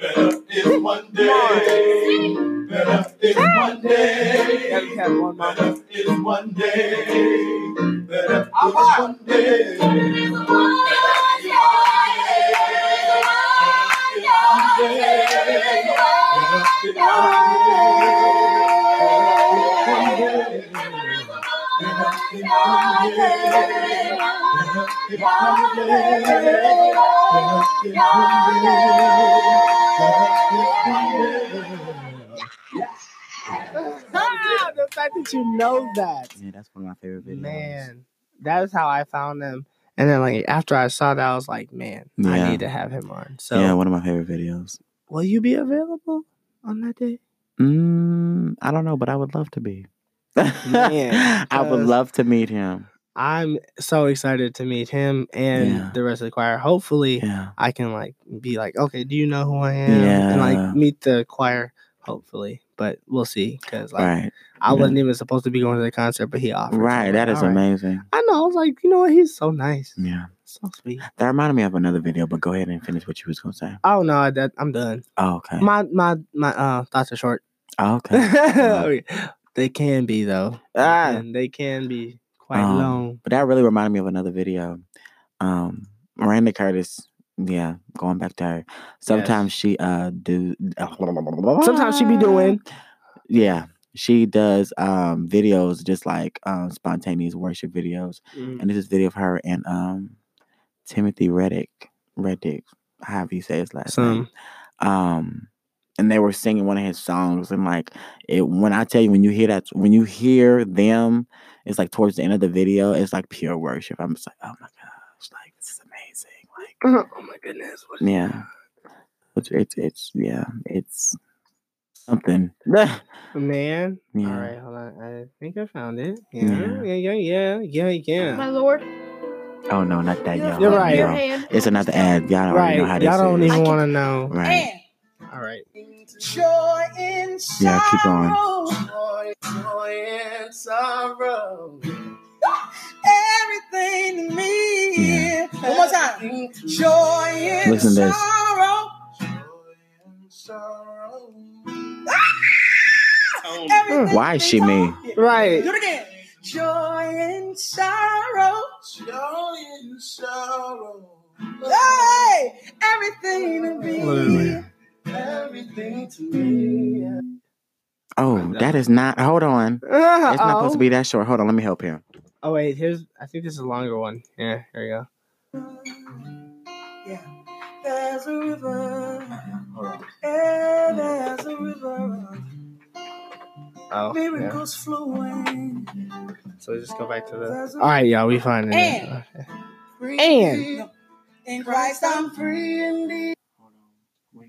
Speaker 7: Better is one day. Better is one day. Better is one day. Better is one day.
Speaker 1: Ah, the fact that you know that.
Speaker 2: Yeah, that's one of my favorite videos.
Speaker 1: Man, that is how I found them. And then like after I saw that, I was like, man,
Speaker 2: Yeah.
Speaker 1: I need to have him on. So
Speaker 2: yeah, one of my favorite videos.
Speaker 1: will you be available on that day?
Speaker 2: Mm, I don't know, but I would love to be.
Speaker 1: Man,
Speaker 2: I would love to meet him.
Speaker 1: I'm so excited to meet him and
Speaker 2: Yeah.
Speaker 1: the rest of the choir. Hopefully
Speaker 2: Yeah.
Speaker 1: I can like be like, okay, do you know who I am?
Speaker 2: Yeah.
Speaker 1: And like meet the choir, hopefully. But we'll see. Cause like
Speaker 2: Right.
Speaker 1: I wasn't even supposed to be going to the concert, but he offered.
Speaker 2: Right. That
Speaker 1: like,
Speaker 2: is
Speaker 1: "All right."
Speaker 2: amazing.
Speaker 1: I know. I was like, you know what? He's so nice.
Speaker 2: Yeah.
Speaker 1: So sweet.
Speaker 2: That reminded me of another video, but go ahead and finish what you was gonna say.
Speaker 1: Oh no, that I'm done.
Speaker 2: Oh, okay.
Speaker 1: My my my uh thoughts are short.
Speaker 2: Oh, okay.
Speaker 1: they can be though.
Speaker 2: Ah.
Speaker 1: And they can be quite
Speaker 2: Um,
Speaker 1: long.
Speaker 2: But that really reminded me of another video. Um, Maranda Curtis. Yeah, going back to her. Sometimes she uh do.
Speaker 1: Sometimes she be doing.
Speaker 2: Yeah, she does um videos just like um spontaneous worship videos.
Speaker 1: Mm.
Speaker 2: And this is a video of her and um Timothy Reddick. Reddick, however you say his last name. Um and they were singing one of his songs and like it when I tell you when you hear that when you hear them, it's like towards the end of the video, it's like pure worship. I'm just like, oh my gosh, like this is amazing. Like uh-huh.
Speaker 1: oh my goodness. What
Speaker 2: yeah. It's it's, it's yeah, it's something.
Speaker 1: Man.
Speaker 2: Yeah.
Speaker 1: All right, hold on. I think I found it.
Speaker 2: Yeah.
Speaker 1: Yeah, yeah, yeah, yeah, yeah,
Speaker 8: My lord.
Speaker 2: Oh no, not that y'all.
Speaker 1: You're right.
Speaker 8: Your
Speaker 2: No.
Speaker 8: hand.
Speaker 2: It's another ad. Y'all already
Speaker 1: Right.
Speaker 2: know how
Speaker 1: Y'all don't
Speaker 2: is.
Speaker 1: even want to know.
Speaker 2: Right.
Speaker 1: All right.
Speaker 7: Joy in
Speaker 2: Yeah, keep going.
Speaker 7: Joy, joy in sorrow. Everything to me.
Speaker 2: Yeah.
Speaker 7: One more time. Joy in
Speaker 2: Listen to this.
Speaker 7: sorrow. Joy in sorrow. Everything
Speaker 2: Why is she me?
Speaker 1: Right.
Speaker 7: Do it again. Joy in sorrow. Joy in sorrow. Hey, everything to me.
Speaker 1: Literally.
Speaker 7: Everything to me.
Speaker 2: Oh, that is not. Hold on. It's not supposed to be that short. Hold on. Let me help him.
Speaker 1: Oh wait, here's. I think this is a longer one. Yeah, here we go.
Speaker 7: Yeah. There's a river. Yeah, there's a river.
Speaker 1: Oh, yeah.
Speaker 7: Miracles flowing.
Speaker 1: So we just go back to the. All right, y'all, we find it.
Speaker 7: And-
Speaker 1: now. And-
Speaker 7: in Christ I'm free indeed.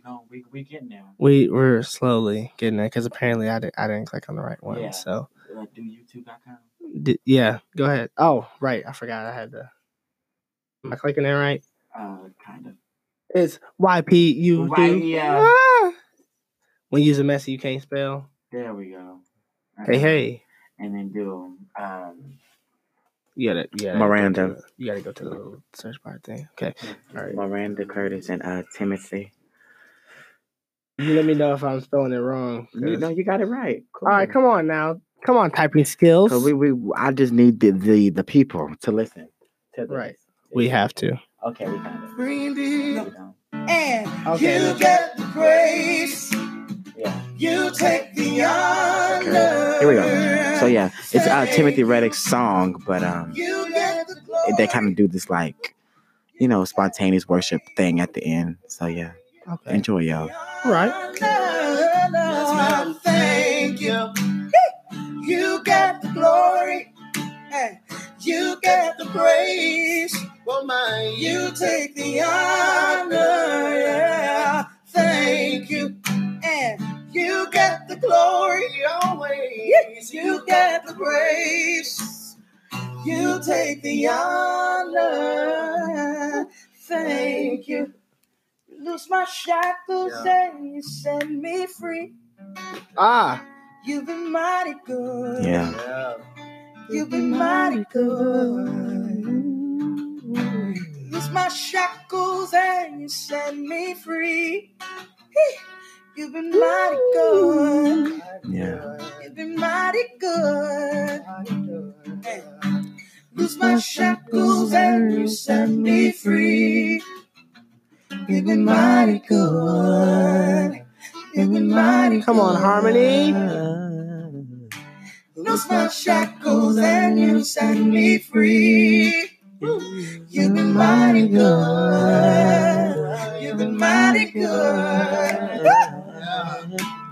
Speaker 2: Hold on. We going we we getting there.
Speaker 1: We we're slowly getting there because apparently I didn't I didn't click on the right one.
Speaker 2: Yeah.
Speaker 1: So
Speaker 2: Uh, do YouTube.com.
Speaker 1: d- yeah, go ahead. Oh right, I forgot I had to. Am I clicking it right?
Speaker 2: Uh, kind of.
Speaker 1: It's Y P U
Speaker 2: Right, yeah.
Speaker 1: Ah! When you use a messy you can't spell.
Speaker 2: There we go.
Speaker 1: Hey hey.
Speaker 2: and then do um
Speaker 1: You gotta, you gotta
Speaker 2: Maranda.
Speaker 1: Go to, you gotta go to the little search bar thing. Okay. All right.
Speaker 2: Maranda Curtis and uh Timothy.
Speaker 1: You let me know if I'm spelling it wrong.
Speaker 2: You, no, you got it right. Cool.
Speaker 1: All right, come on now. Come on, typing skills.
Speaker 2: We, we I just need the, the the people to listen. To this.
Speaker 1: Right. We have to.
Speaker 2: Okay, we got it.
Speaker 6: Green
Speaker 2: We
Speaker 6: and
Speaker 1: Okay,
Speaker 6: you
Speaker 1: let's-
Speaker 6: get the praise.
Speaker 2: Yeah.
Speaker 6: You take the honor.
Speaker 2: Here we go. So yeah, it's uh Timothy Reddick's song, but um
Speaker 6: You get the glory.
Speaker 2: they kind of do this like you know spontaneous worship thing at the end. So yeah,
Speaker 1: Okay.
Speaker 2: enjoy y'all.
Speaker 1: Right.
Speaker 6: Thank you. You get the glory. Hey, you get the praise. Oh my, you take the honor. Yeah. Thank you. And you get the glory always. You get the praise. You take the honor. Thank you. Loose my shackles and you set me free.
Speaker 1: Ah.
Speaker 6: You've been mighty good.
Speaker 2: Yeah.
Speaker 6: You've been mighty good. Loose my shackles and you set me free. Hey, You've been mighty good.
Speaker 2: Yeah.
Speaker 6: You've been mighty good. Hey. Loose my shackles and you set me free. You've been mighty good. You've been mighty
Speaker 1: Come on,
Speaker 6: good.
Speaker 1: Harmony.
Speaker 6: Loose my shackles and you set me free. You've been mighty good. You've been mighty good.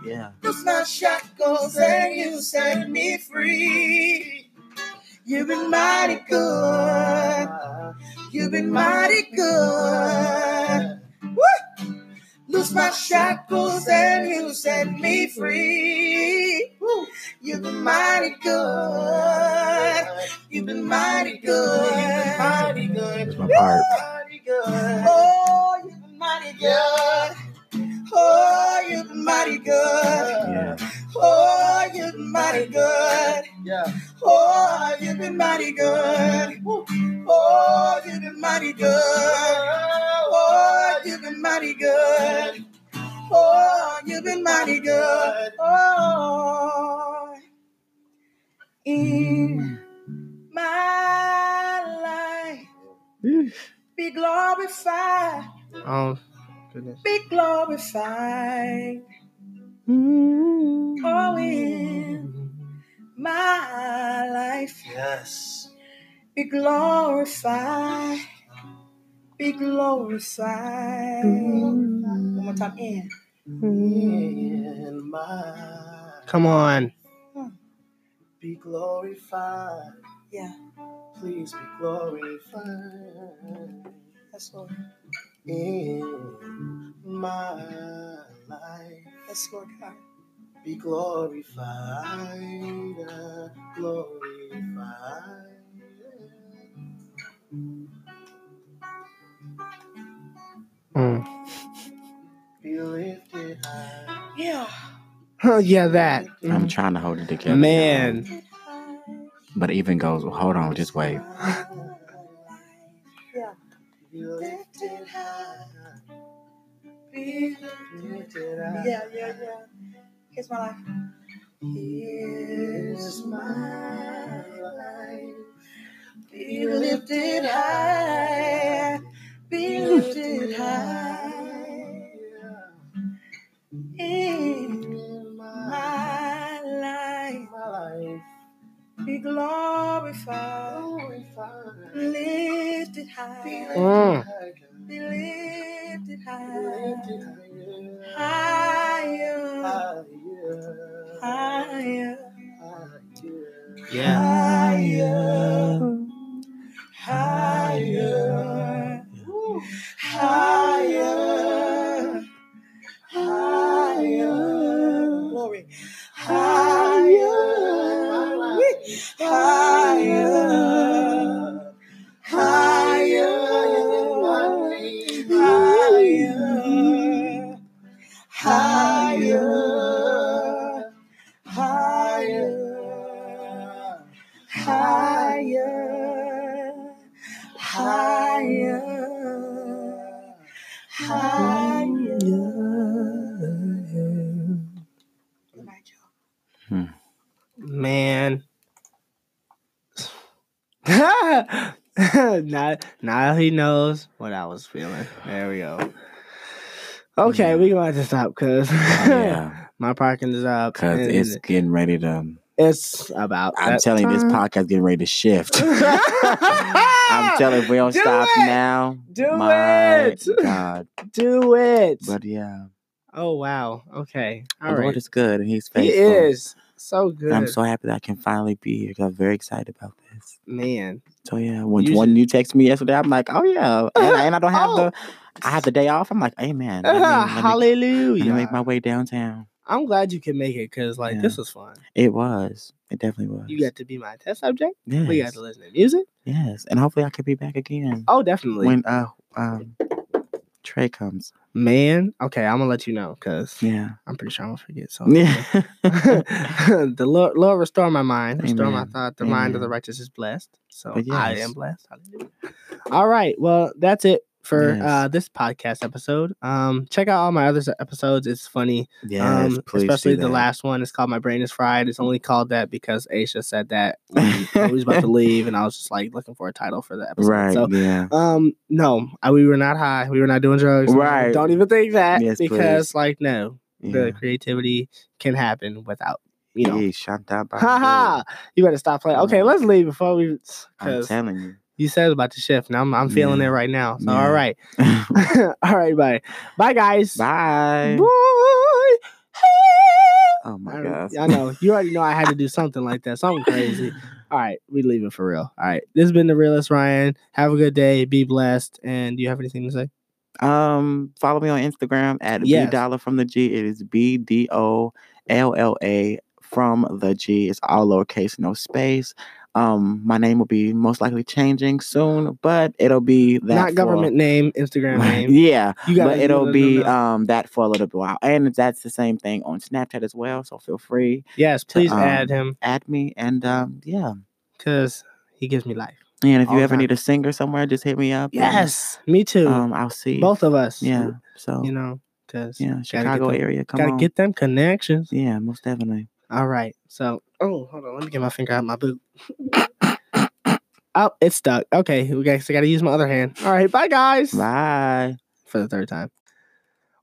Speaker 2: Yeah.
Speaker 6: Loose my shackles and you set me free. You've been mighty good. You've been mighty good. Woo! Loose my shackles and you set me free. Woo! You've been mighty good. You've been mighty good. Mighty good.
Speaker 2: That's my part.
Speaker 6: Mighty good. Oh, you've been mighty good. Oh, you've been mighty good.
Speaker 2: Yeah.
Speaker 6: Oh, you've been mighty good.
Speaker 10: Yeah.
Speaker 6: Oh, you've been mighty good. Oh, you've been mighty good. You've been mighty good. Oh, you've been mighty good. Oh, in my life, be glorified,
Speaker 1: Oh, goodness.
Speaker 6: be glorified. Oh, in my life.
Speaker 10: Yes.
Speaker 6: Be glorified. Be glorified. One more time. In.
Speaker 10: In my
Speaker 1: Come on.
Speaker 10: be glorified.
Speaker 6: Yeah.
Speaker 10: Please be glorified
Speaker 6: That's Lord.
Speaker 10: in my life.
Speaker 6: That's Lord God.
Speaker 10: Be glorified, glorified.
Speaker 1: Mm.
Speaker 10: Be lifted high.
Speaker 6: Yeah.
Speaker 1: Oh, yeah, that.
Speaker 2: I'm trying to hold it together.
Speaker 1: Man.
Speaker 2: But it even goes, hold on, just wait.
Speaker 6: Yeah.
Speaker 10: Be lifted high.
Speaker 6: Be
Speaker 10: Lifted high.
Speaker 6: Yeah, yeah, yeah. Here's my life. Here's my
Speaker 10: my
Speaker 6: life.
Speaker 10: life.
Speaker 6: Be lifted high. Lifted high. In
Speaker 10: my,
Speaker 6: life. Be glorified. Lifted high.
Speaker 1: Mm.
Speaker 6: Be lifted high.
Speaker 10: Higher.
Speaker 6: Higher.
Speaker 10: Higher.
Speaker 1: Yeah.
Speaker 6: Higher.
Speaker 1: He knows what I was feeling. There we go. Okay, we gonna have to stop because
Speaker 2: yeah,
Speaker 1: my parking is up.
Speaker 2: because it's getting ready to.
Speaker 1: it's about.
Speaker 2: I'm telling you, this podcast getting ready to shift. I'm telling you, if we don't
Speaker 1: Do
Speaker 2: stop
Speaker 1: it!
Speaker 2: now,
Speaker 1: Do it!
Speaker 2: God.
Speaker 1: Do it.
Speaker 2: But yeah,
Speaker 1: oh wow. Okay.
Speaker 2: the
Speaker 1: All
Speaker 2: Lord
Speaker 1: right.
Speaker 2: is good and He's faithful.
Speaker 1: He is so good.
Speaker 2: And I'm so happy that I can finally be here. 'cause I'm very excited about this.
Speaker 1: man.
Speaker 2: So yeah, when
Speaker 1: You
Speaker 2: when you text me yesterday, I'm like, oh yeah, and, I- and I don't have
Speaker 1: Oh.
Speaker 2: the, I have the day off. I'm like, amen. Let me, let me,
Speaker 1: Hallelujah.
Speaker 2: let me make my way downtown.
Speaker 1: I'm glad you can make it because like
Speaker 2: Yeah.
Speaker 1: this was fun.
Speaker 2: It was. It definitely was.
Speaker 1: You got to be my test subject.
Speaker 2: yes.
Speaker 1: We got to listen to music.
Speaker 2: yes, and hopefully I could be back again
Speaker 1: Oh, definitely.
Speaker 2: when uh um Trey comes.
Speaker 1: Man, okay, I'm gonna let you know because
Speaker 2: Yeah.
Speaker 1: I'm pretty sure I'm gonna forget. So
Speaker 2: Yeah.
Speaker 1: the Lord, Lord restore my mind, restore my thought. The mind of the righteous is blessed. So
Speaker 2: But
Speaker 1: I am blessed. All right. Well, that's it for
Speaker 2: Yes.
Speaker 1: uh, this podcast episode. Um, check out all my other episodes. It's funny. um, especially the last one. It's called My Brain is Fried. It's only called that because Aisha said that when we was about to leave, and I was just like looking for a title for the episode.
Speaker 2: Right.
Speaker 1: So
Speaker 2: yeah.
Speaker 1: um, no, I, we were not high. We were not doing drugs.
Speaker 2: Right.
Speaker 1: Don't even think that
Speaker 2: Yes,
Speaker 1: because,
Speaker 2: please.
Speaker 1: like, no,
Speaker 2: yeah.
Speaker 1: the creativity can happen without, you know.
Speaker 2: Yeah, Shanta Babu.
Speaker 1: Ha ha! You better stop playing. Okay, let's leave before we,
Speaker 2: I'm telling you.
Speaker 1: You said about to shift, and I'm I'm feeling
Speaker 2: Yeah.
Speaker 1: it right now. So
Speaker 2: Yeah.
Speaker 1: all right, all right, bye, bye, guys.
Speaker 2: Bye.
Speaker 1: Bye.
Speaker 2: Oh my gosh.
Speaker 1: I know you already know I had to do something like that, something crazy. All right, we leave it for real. All right, this has been the realist Ryan. Have a good day. Be blessed. And do you have anything to say?
Speaker 2: Um, follow me on Instagram at
Speaker 1: Yes.
Speaker 2: B Dollar from the G. It is B D O L L A from the G. It's all lowercase, no space. Um, my name will be most likely changing soon, but it'll be that
Speaker 1: Not
Speaker 2: for-
Speaker 1: government name, Instagram name.
Speaker 2: yeah, but it'll be um that for a little while, and that's the same thing on Snapchat as well. So feel free
Speaker 1: yes. Please
Speaker 2: um,
Speaker 1: add him
Speaker 2: add me, and um, yeah.
Speaker 1: because he gives me life.
Speaker 2: And if
Speaker 1: all
Speaker 2: you ever
Speaker 1: time.
Speaker 2: need a singer somewhere, just hit me up. and,
Speaker 1: Yes, me too.
Speaker 2: um, I'll see.
Speaker 1: Both of us.
Speaker 2: Yeah. So
Speaker 1: You know, because
Speaker 2: yeah, Chicago
Speaker 1: them,
Speaker 2: area. Come
Speaker 1: gotta
Speaker 2: on.
Speaker 1: get them connections.
Speaker 2: yeah, most definitely.
Speaker 1: All right. So, oh, hold on. Let me get my finger out my boot. oh, it's stuck. Okay, we got. I got to use my other hand. All right. Bye, guys.
Speaker 2: Bye.
Speaker 1: For the third time.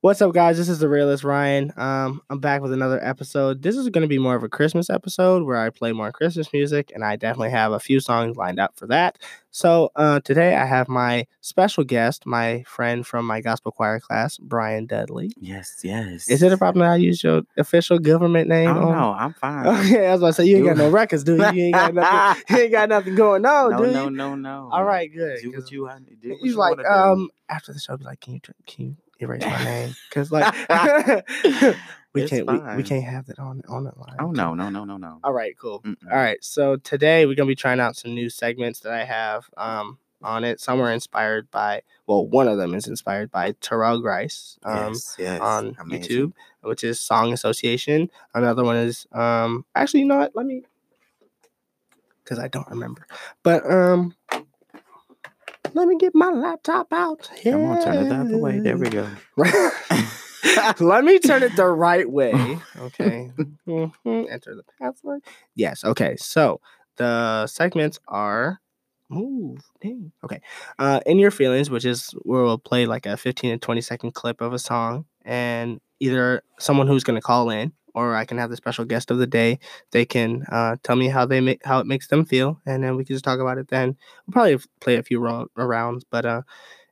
Speaker 1: What's up, guys? This is the realist Ryan. Um, I'm back with another episode. This is going to be more of a Christmas episode where I play more Christmas music, and I definitely have a few songs lined up for that. So uh, today I have my special guest, my friend from my gospel choir class, Brian Dudley.
Speaker 2: Yes, yes.
Speaker 1: Is it a problem that I use your official government
Speaker 2: I
Speaker 1: name?
Speaker 2: don't
Speaker 1: on-
Speaker 2: know. I'm fine.
Speaker 1: Okay, I was about to say you ain't got no records, dude. you? You ain't got nothing. you ain't got nothing going on, dude.
Speaker 2: no,
Speaker 1: no,
Speaker 2: no, no.
Speaker 1: All right, good.
Speaker 2: Do what you want to do. what
Speaker 1: He's
Speaker 2: you
Speaker 1: like, um, after the show, i be like, can you can you erase my name? Because like, we
Speaker 2: It's
Speaker 1: can't we, we can't have that on on the line.
Speaker 2: Oh no, no, no, no, no.
Speaker 1: All right, cool.
Speaker 2: Mm-mm.
Speaker 1: All right, so today we're gonna be trying out some new segments that I have um on it. Some are inspired by, well, one of them is inspired by Terrell Grice. Um,
Speaker 2: yes, yes.
Speaker 1: on
Speaker 2: amazing.
Speaker 1: YouTube, which is Song Association. Another one is um actually not. Let me because I don't remember. But um let me get my laptop out.
Speaker 2: Come on, turn it the other way. There we go.
Speaker 1: let me turn it the right way. Okay. Mhm. Enter the password. Yes. Okay. So the segments are Move. Dang. Okay. Uh, in your feelings, which is where we'll play like a 15 and 20 second clip of a song, and either someone who's going to call in, or I can have the special guest of the day. They can uh, tell me how they make how it makes them feel, and then we can just talk about it. Then we'll probably play a few round, rounds, but uh,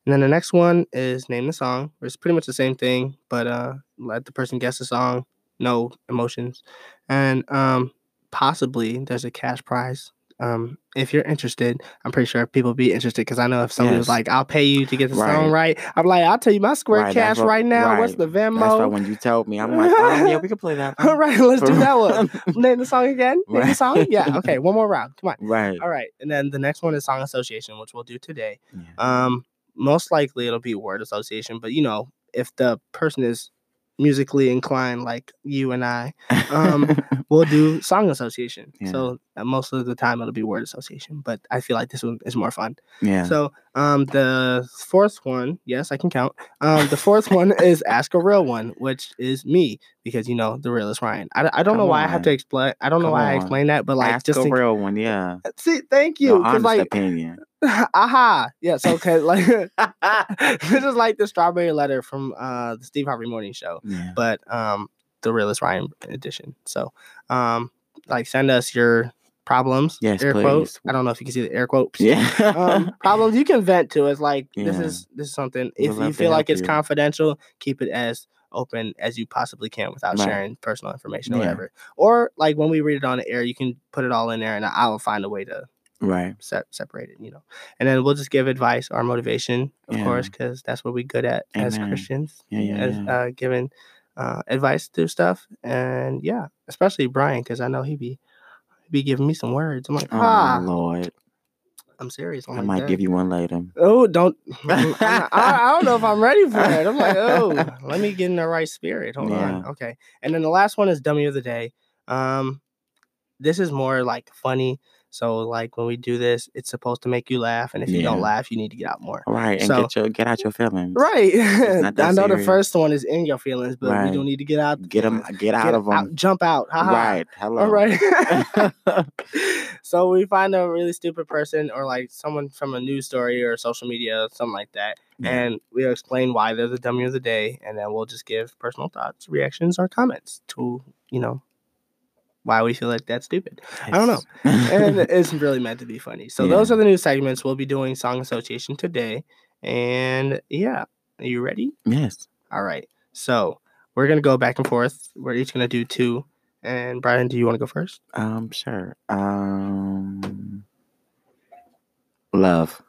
Speaker 1: and then the next one is name the song. It's pretty much the same thing, but uh, let the person guess the song, no emotions, and um, possibly there's a cash prize. Um, if you're interested, I'm pretty sure people be interested because I know if somebody was like, "I'll pay you to get the song
Speaker 2: Right.
Speaker 1: right," I'm like, "I'll tell you my square
Speaker 2: Right,
Speaker 1: cash
Speaker 2: what-
Speaker 1: right now. What's
Speaker 2: the
Speaker 1: the
Speaker 2: That's why when you told me, I'm like, um, yeah, we can play that.
Speaker 1: All right, let's do that one. Name the song again. Name the song. Yeah. Okay. One more round. Come on.
Speaker 2: right.
Speaker 1: All right. And then the next one is song association, which we'll do today.
Speaker 2: Yeah.
Speaker 1: Um, most likely it'll be word association, but you know, if the person is musically inclined like you and I, um, we'll do song association.
Speaker 2: Yeah.
Speaker 1: So most of the time it'll be word association, but I feel like this one is more fun.
Speaker 2: Yeah.
Speaker 1: So um the fourth one, yes, I can count. Um the fourth one is ask a real one, which is me because you know the real is Ryan. I, I don't know
Speaker 2: Come
Speaker 1: why I have to explain. I don't know
Speaker 2: Come
Speaker 1: why I explain that, but like
Speaker 2: Ask
Speaker 1: just
Speaker 2: a
Speaker 1: think,
Speaker 2: real one. Yeah.
Speaker 1: see, thank you.
Speaker 2: Your honest
Speaker 1: like
Speaker 2: opinion.
Speaker 1: aha, yes, okay, like this is like the strawberry letter from uh the Steve Harvey Morning Show
Speaker 2: yeah.
Speaker 1: but um the realist Ryan edition. So um like send us your problems.
Speaker 2: Yes,
Speaker 1: air
Speaker 2: please.
Speaker 1: I don't know if you can see the air quotes.
Speaker 2: Yeah.
Speaker 1: um problems you can vent to us like this is this is something if you feel like it's
Speaker 2: you.
Speaker 1: confidential, keep it as open as you possibly can without
Speaker 2: Right.
Speaker 1: sharing personal information or
Speaker 2: Yeah.
Speaker 1: whatever. Or like when we read it on the air, you can put it all in there and I'll find a way to
Speaker 2: right.
Speaker 1: set separate it, you know. And then we'll just give advice or motivation, of
Speaker 2: Yeah.
Speaker 1: course, because that's what we're good at as Christians.
Speaker 2: Yeah, yeah,
Speaker 1: as
Speaker 2: yeah.
Speaker 1: uh giving uh advice through stuff. And yeah, especially Brian, because I know he'd be be giving me some words. I'm like,
Speaker 2: Oh
Speaker 1: ah,
Speaker 2: Lord.
Speaker 1: I'm serious. I'm
Speaker 2: I
Speaker 1: like
Speaker 2: might
Speaker 1: that.
Speaker 2: give you one later.
Speaker 1: Oh, don't! I'm- I'm- I, I don't know if I'm ready for it. I'm like, oh, let me get in the right spirit. Hold on. Okay. And then the last one is dummy of the day. Um, this is more like funny. So like when we do this, it's supposed to make you laugh, and if you don't laugh, you need to get out more.
Speaker 2: Right, and
Speaker 1: So-
Speaker 2: get your get out your feelings.
Speaker 1: Right. I know the first one is in your feelings, but we
Speaker 2: Right.
Speaker 1: don't need to get out. the
Speaker 2: Get them.
Speaker 1: feelings.
Speaker 2: Get out of them.
Speaker 1: jump out. Ha ha.
Speaker 2: Right. Hello.
Speaker 1: All right. so we find a really stupid person or like someone from a news story or social media, something like that,
Speaker 2: Yeah.
Speaker 1: and we'll explain why they're the dummy of the day, and then we'll just give personal thoughts, reactions, or comments to you know why we feel like that's stupid. I don't know. And it's really meant to be funny. So those are the new segments. We'll be doing song association today, and yeah, are you ready?
Speaker 2: yes.
Speaker 1: All right. So we're gonna go back and forth. We're each gonna do two. And Brian, do you want to go first?
Speaker 2: Um. Sure. Um. Love.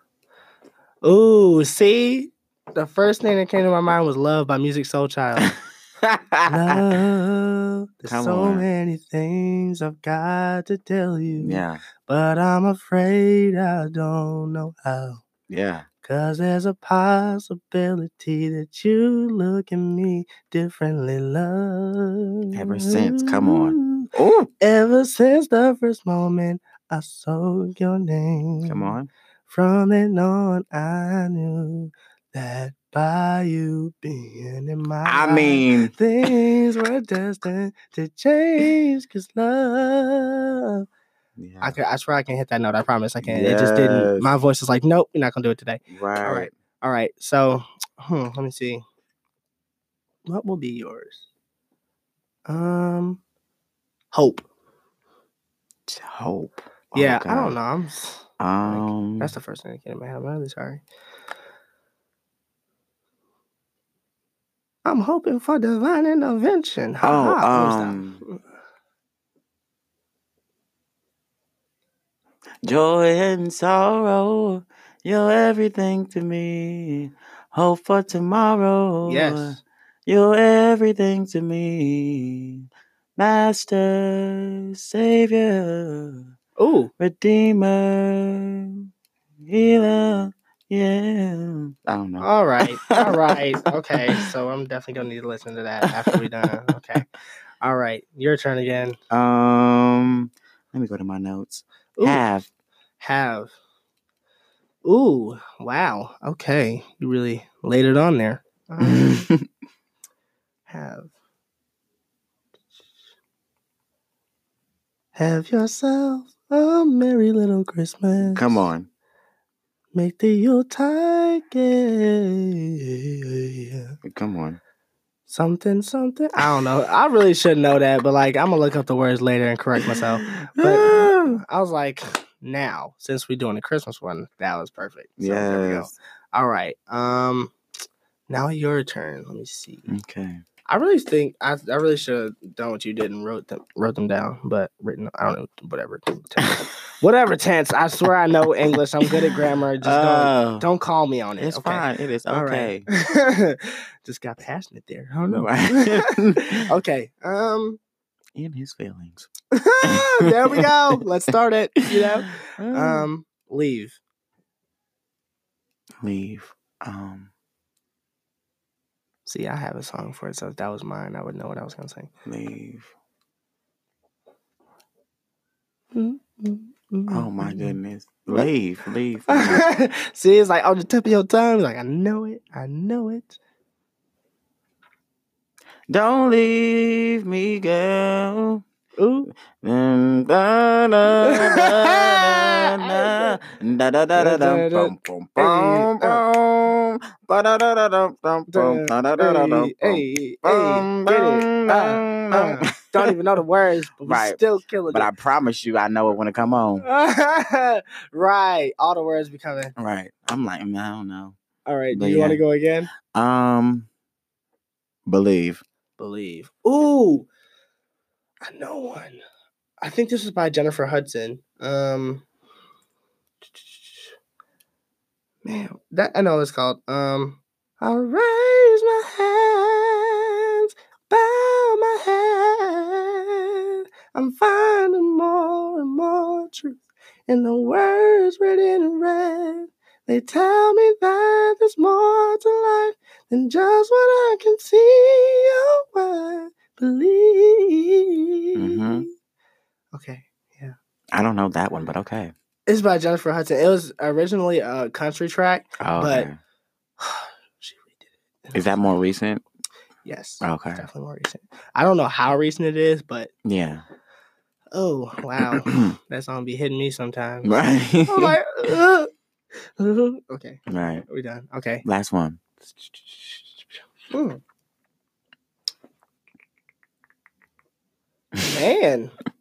Speaker 1: Ooh, see, the first thing that came to my mind was "Love" by Musiq Soulchild. Love, there's
Speaker 2: Come
Speaker 1: so
Speaker 2: on.
Speaker 1: many things I've got to tell you,
Speaker 2: yeah.
Speaker 1: but I'm afraid I don't know how.
Speaker 2: Yeah.
Speaker 1: Cause there's a possibility that you look at me differently, love.
Speaker 2: Ever since, come on. Oh.
Speaker 1: Ever since the first moment I saw your name.
Speaker 2: Come on.
Speaker 1: From then on, I knew that by you being in my
Speaker 2: I
Speaker 1: life,
Speaker 2: mean.
Speaker 1: things were destined to change. Cause love.
Speaker 2: Yeah.
Speaker 1: I, can, I swear I can hit that note. I promise I can. It just didn't. My voice is like, nope, you're not gonna do it today.
Speaker 2: right.
Speaker 1: All right. All right. So, hmm, let me see. What will be yours? Um, hope.
Speaker 2: Hope. Oh,
Speaker 1: yeah, I don't know. I'm.
Speaker 2: Um.
Speaker 1: That's the first thing that came to my head. I'm really sorry. I'm hoping for divine intervention. Ha,
Speaker 2: Oh,
Speaker 1: ha. What was that?
Speaker 2: um, Joy and sorrow, you're everything to me. Hope for tomorrow.
Speaker 1: Yes.
Speaker 2: You're everything to me. Master, Savior,
Speaker 1: Ooh.
Speaker 2: Redeemer, Healer. Yeah. I don't know.
Speaker 1: All right. All right. Okay. So I'm definitely gonna need to listen to that after we're done. Okay. All right. Your turn again.
Speaker 2: Um, let me go to my notes.
Speaker 1: Ooh.
Speaker 2: Have.
Speaker 1: Have. Ooh. Wow. Okay. You really laid it on there. Um, have. Have yourself a merry little Christmas.
Speaker 2: Come on.
Speaker 1: Make the Yuletide gay.
Speaker 2: Come on.
Speaker 1: Something, something. I don't know. I really should know that, but like, I'm gonna look up the words later and correct myself. But I was like, now, since we're doing the Christmas one, that was perfect. So
Speaker 2: yes.
Speaker 1: All right. Um, now your turn. Let me see.
Speaker 2: Okay.
Speaker 1: I really think I, I really should have done what you did and wrote them wrote them down, but written I don't know whatever tense. whatever tense. I swear I know English. I'm good at grammar. Just don't
Speaker 2: Oh,
Speaker 1: don't call me on it.
Speaker 2: it's
Speaker 1: okay?
Speaker 2: fine. It is okay.
Speaker 1: right. Just got passionate there. I don't know.
Speaker 2: Right.
Speaker 1: okay. Um.
Speaker 2: In his feelings.
Speaker 1: there we go. Let's start it. You know.
Speaker 2: Um,
Speaker 1: Um. Leave.
Speaker 2: leave. Um,
Speaker 1: See, I have a song for it, so if that was mine, I would know what I was gonna sing.
Speaker 2: leave. Oh my goodness. Leave, leave.
Speaker 1: See, it's like on the tip of your tongue. Like I know it. I know it.
Speaker 2: Don't leave me, girl.
Speaker 1: Ooh. don't even know the words, but we
Speaker 2: Right.
Speaker 1: still killing
Speaker 2: But I promise you, I know it when it come on.
Speaker 1: right. All the words be coming.
Speaker 2: Right. I'm like, mm, I don't know.
Speaker 1: All right. Do
Speaker 2: But
Speaker 1: you want to go again?
Speaker 2: Um, believe.
Speaker 1: Believe. Ooh. I know one. I think this is by Jennifer Hudson. Um Man, that I know what it's called. Um I'll raise my hands, bow my head. I'm finding more and more truth in the words written in red. They tell me that there's more to life than just what I can see. Oh, I believe.
Speaker 2: Mhm.
Speaker 1: Okay. Yeah.
Speaker 2: I don't know that one, but okay.
Speaker 1: It's by Jennifer Hudson. It was originally a country track.
Speaker 2: Oh,
Speaker 1: But-
Speaker 2: okay.
Speaker 1: she redid it.
Speaker 2: Is that more recent?
Speaker 1: Yes.
Speaker 2: Okay.
Speaker 1: Definitely more recent. I don't know how recent it is, but
Speaker 2: Yeah.
Speaker 1: oh wow, that song be hitting me sometimes.
Speaker 2: right.
Speaker 1: I'm like, "Ugh." okay,
Speaker 2: right.
Speaker 1: we done. Okay.
Speaker 2: Last one.
Speaker 1: Hmm. Man,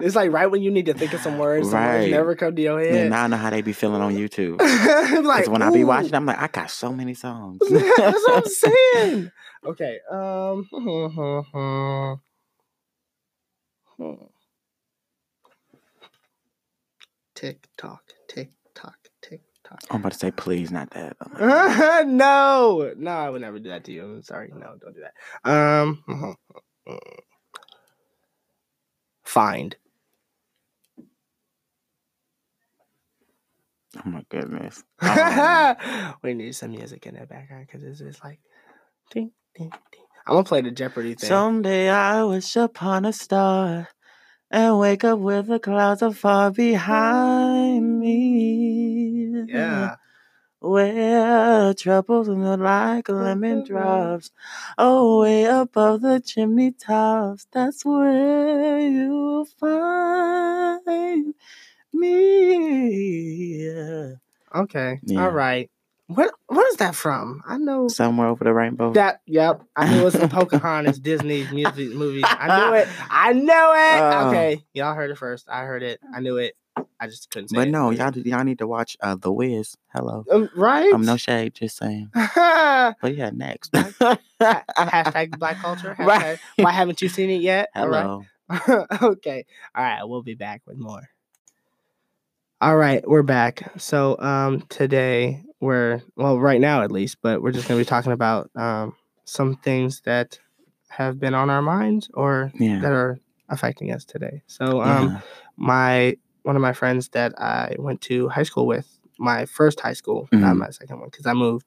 Speaker 1: it's like right when you need to think of some words, some words never come to your head.
Speaker 2: now I know how they be feeling on YouTube.
Speaker 1: like
Speaker 2: Because when I be watching, I'm like, I got so many songs.
Speaker 1: That's what I'm saying. Okay. Um. hmm. Tick tock, tick tock, tick tock.
Speaker 2: I'm about to say, please, not that. Like,
Speaker 1: no, no, I would never do that to you. I'm sorry. No, don't do that. Um. Find.
Speaker 2: Oh my goodness. Um,
Speaker 1: we need some music in the background because it's just like, ding, ding, ding. I'm gonna play the Jeopardy thing.
Speaker 2: Someday I wish upon a star and wake up with the clouds are far behind me.
Speaker 1: yeah.
Speaker 2: Where troubles look like lemon drops away above the chimney tops. That's where you'll find me.
Speaker 1: Okay.
Speaker 2: Yeah.
Speaker 1: All right. What What is that from? I know
Speaker 2: Somewhere over the rainbow.
Speaker 1: that. Yep. I knew it was the Pocahontas Disney music movie. I knew it. I knew it.
Speaker 2: Oh.
Speaker 1: okay. Y'all heard it first. I heard it. I knew it. I just couldn't say
Speaker 2: but
Speaker 1: it.
Speaker 2: no, y'all y'all need to watch uh, The Wiz. Hello.
Speaker 1: Um, right.
Speaker 2: I'm no shade, just saying. But yeah, next.
Speaker 1: Hashtag Black Culture. Hashtag,
Speaker 2: Right.
Speaker 1: Why haven't you seen it yet? All right.
Speaker 2: Hello.
Speaker 1: okay. All right. We'll be back with more. All right, we're back. So um today we're well right now at least, but we're just gonna be talking about um some things that have been on our minds or
Speaker 2: Yeah.
Speaker 1: that are affecting us today. So um
Speaker 2: yeah.
Speaker 1: my one of my friends that I went to high school with, my first high school, not
Speaker 2: Mhm.
Speaker 1: my second one, because I moved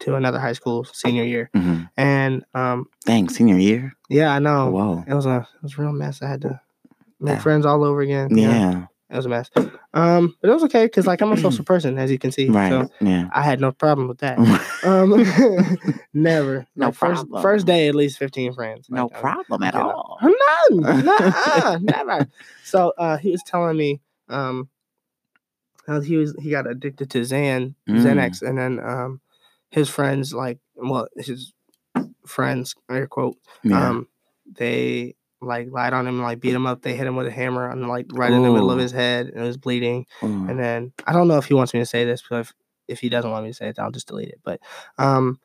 Speaker 1: to another high school senior year.
Speaker 2: Mhm.
Speaker 1: And um
Speaker 2: Dang, senior year.
Speaker 1: yeah, I know.
Speaker 2: Whoa.
Speaker 1: It was a it was a real mess. I had to make
Speaker 2: Yeah.
Speaker 1: friends all over again.
Speaker 2: Yeah.
Speaker 1: It was a mess. Um, but it was okay because like I'm a social person, as you can see.
Speaker 2: Right.
Speaker 1: So
Speaker 2: yeah.
Speaker 1: I had no problem with that. Um, never.
Speaker 2: No
Speaker 1: Like, first
Speaker 2: problem.
Speaker 1: first day, at least 15 friends.
Speaker 2: no
Speaker 1: Like, um,
Speaker 2: problem at
Speaker 1: know.
Speaker 2: all.
Speaker 1: None. Nuh-uh, never. So uh, he was telling me um, how he was he got addicted to Xan
Speaker 2: Mm.
Speaker 1: Xanax, and then um, his friends like well his friends air quote
Speaker 2: Yeah.
Speaker 1: um, they like lied on him, like beat him up. They hit him with a hammer and like right in the middle of his head, and it was bleeding.
Speaker 2: Ooh.
Speaker 1: And then I don't know if he wants me to say this, but if, if he doesn't want me to say it, I'll just delete it. But um,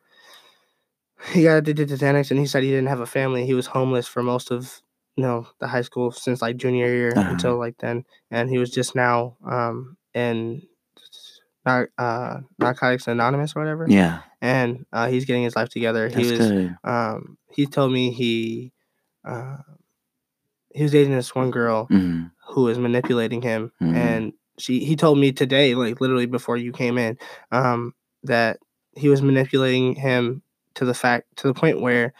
Speaker 1: he got addicted to Xanax, and he said he didn't have a family. He was homeless for most of you know the high school since like junior year
Speaker 2: Uh-huh.
Speaker 1: until like then, and he was just now um in uh, Narcotics Anonymous or whatever.
Speaker 2: yeah.
Speaker 1: And uh, he's getting his life together.
Speaker 2: That's
Speaker 1: he was
Speaker 2: good.
Speaker 1: um he told me he uh he was dating this one girl
Speaker 2: Mhm.
Speaker 1: who was manipulating him
Speaker 2: Mhm.
Speaker 1: and she he told me today like literally before you came in um that he was manipulating him to the fact to the point where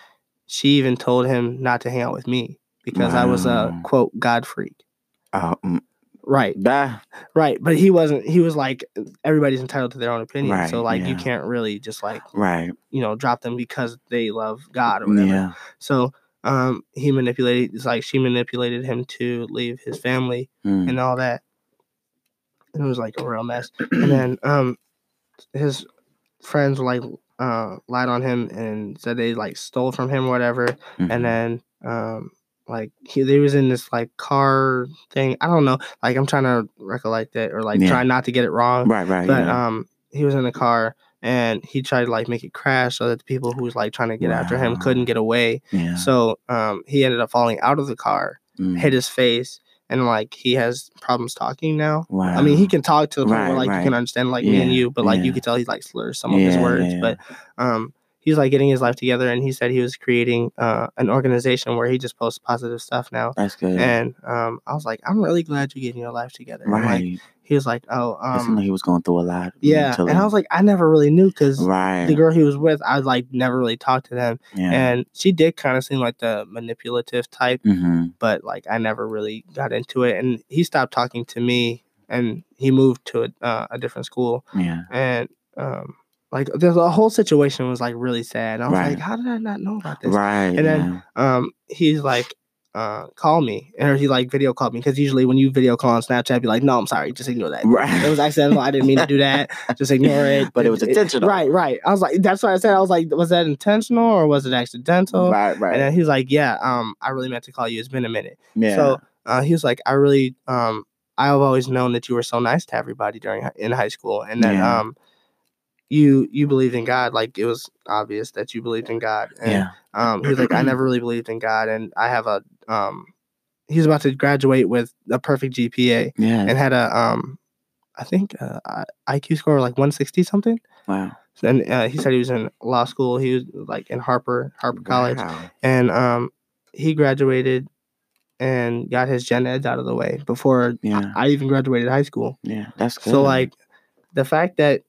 Speaker 1: she even told him not to hang out with me because I was a quote god freak.
Speaker 2: Oh, mm,
Speaker 1: right,
Speaker 2: Bah.
Speaker 1: right. But he wasn't. He was like, everybody's entitled to their own opinion.
Speaker 2: Right, so
Speaker 1: like, you can't really just like
Speaker 2: Right.
Speaker 1: you know drop them because they love God or whatever.
Speaker 2: Yeah.
Speaker 1: So um, he manipulated. It's like she manipulated him to leave his family
Speaker 2: Mm.
Speaker 1: and all that. And it was like a real mess. and then um, his friends like uh lied on him and said they like stole from him or whatever.
Speaker 2: Mhm.
Speaker 1: And then um, like he they was in this like car thing. I don't know. Like I'm trying to recollect it or like
Speaker 2: Yeah.
Speaker 1: try not to get it wrong.
Speaker 2: right. Right.
Speaker 1: But
Speaker 2: yeah.
Speaker 1: um, he was in the car and he tried to like make it crash so that the people who was like trying to get after him couldn't get away.
Speaker 2: yeah.
Speaker 1: So um, he ended up falling out of the car,
Speaker 2: Mm.
Speaker 1: hit his face, and like he has problems talking now.
Speaker 2: Wow.
Speaker 1: I mean, he can talk to the point where
Speaker 2: Right,
Speaker 1: like you can understand like me and you, but like
Speaker 2: yeah.
Speaker 1: you could tell he like slurs some of his
Speaker 2: Yeah,
Speaker 1: words.
Speaker 2: yeah,
Speaker 1: But um, he's like getting his life together, and he said he was creating uh, an organization where he just posts positive stuff now.
Speaker 2: That's good.
Speaker 1: And um, I was like, I'm really glad you're getting your life together.
Speaker 2: Right.
Speaker 1: Like, he was like, oh, um,
Speaker 2: like he was going through a lot.
Speaker 1: yeah.
Speaker 2: mentally.
Speaker 1: And I was like, I never really knew because
Speaker 2: right.
Speaker 1: the girl he was with, I like never really talked to them,
Speaker 2: yeah.
Speaker 1: and she did kind of seem like the manipulative type,
Speaker 2: mm-hmm.
Speaker 1: but like I never really got into it. And he stopped talking to me, and he moved to a, uh, a different school,
Speaker 2: Yeah.
Speaker 1: and um, like the, the whole situation was like really sad. And I was
Speaker 2: Right.
Speaker 1: like, how did I not know about this?
Speaker 2: Right.
Speaker 1: And then um, he's like. Uh, call me, and he like video called me because usually when you video call on Snapchat, be like, "No, I'm sorry, just ignore that.
Speaker 2: right.
Speaker 1: It was accidental. I didn't mean to do that. Just ignore it."
Speaker 2: But it was intentional.
Speaker 1: Right, right. I was like, that's what I said. I was like, was that intentional or was it accidental?
Speaker 2: right. Right.
Speaker 1: And then he's like, yeah, um, I really meant to call you. It's been a minute.
Speaker 2: yeah.
Speaker 1: So uh, he was like, I really, um, I've always known that you were so nice to everybody during in high school, and that
Speaker 2: Yeah.
Speaker 1: um, you you believed in God. Like it was obvious that you believed in God. And,
Speaker 2: yeah.
Speaker 1: Um, he was like, I never really believed in God, and I have a um, he's about to graduate with a perfect GPA
Speaker 2: Yeah.
Speaker 1: and had a um, I think uh, IQ score like 160 something.
Speaker 2: wow.
Speaker 1: And uh, he said he was in law school. He was like in Harper, Harper College,
Speaker 2: Wow.
Speaker 1: and um, he graduated and got his gen eds out of the way before
Speaker 2: Yeah.
Speaker 1: I even graduated high school.
Speaker 2: Yeah. That's good.
Speaker 1: So like, the fact that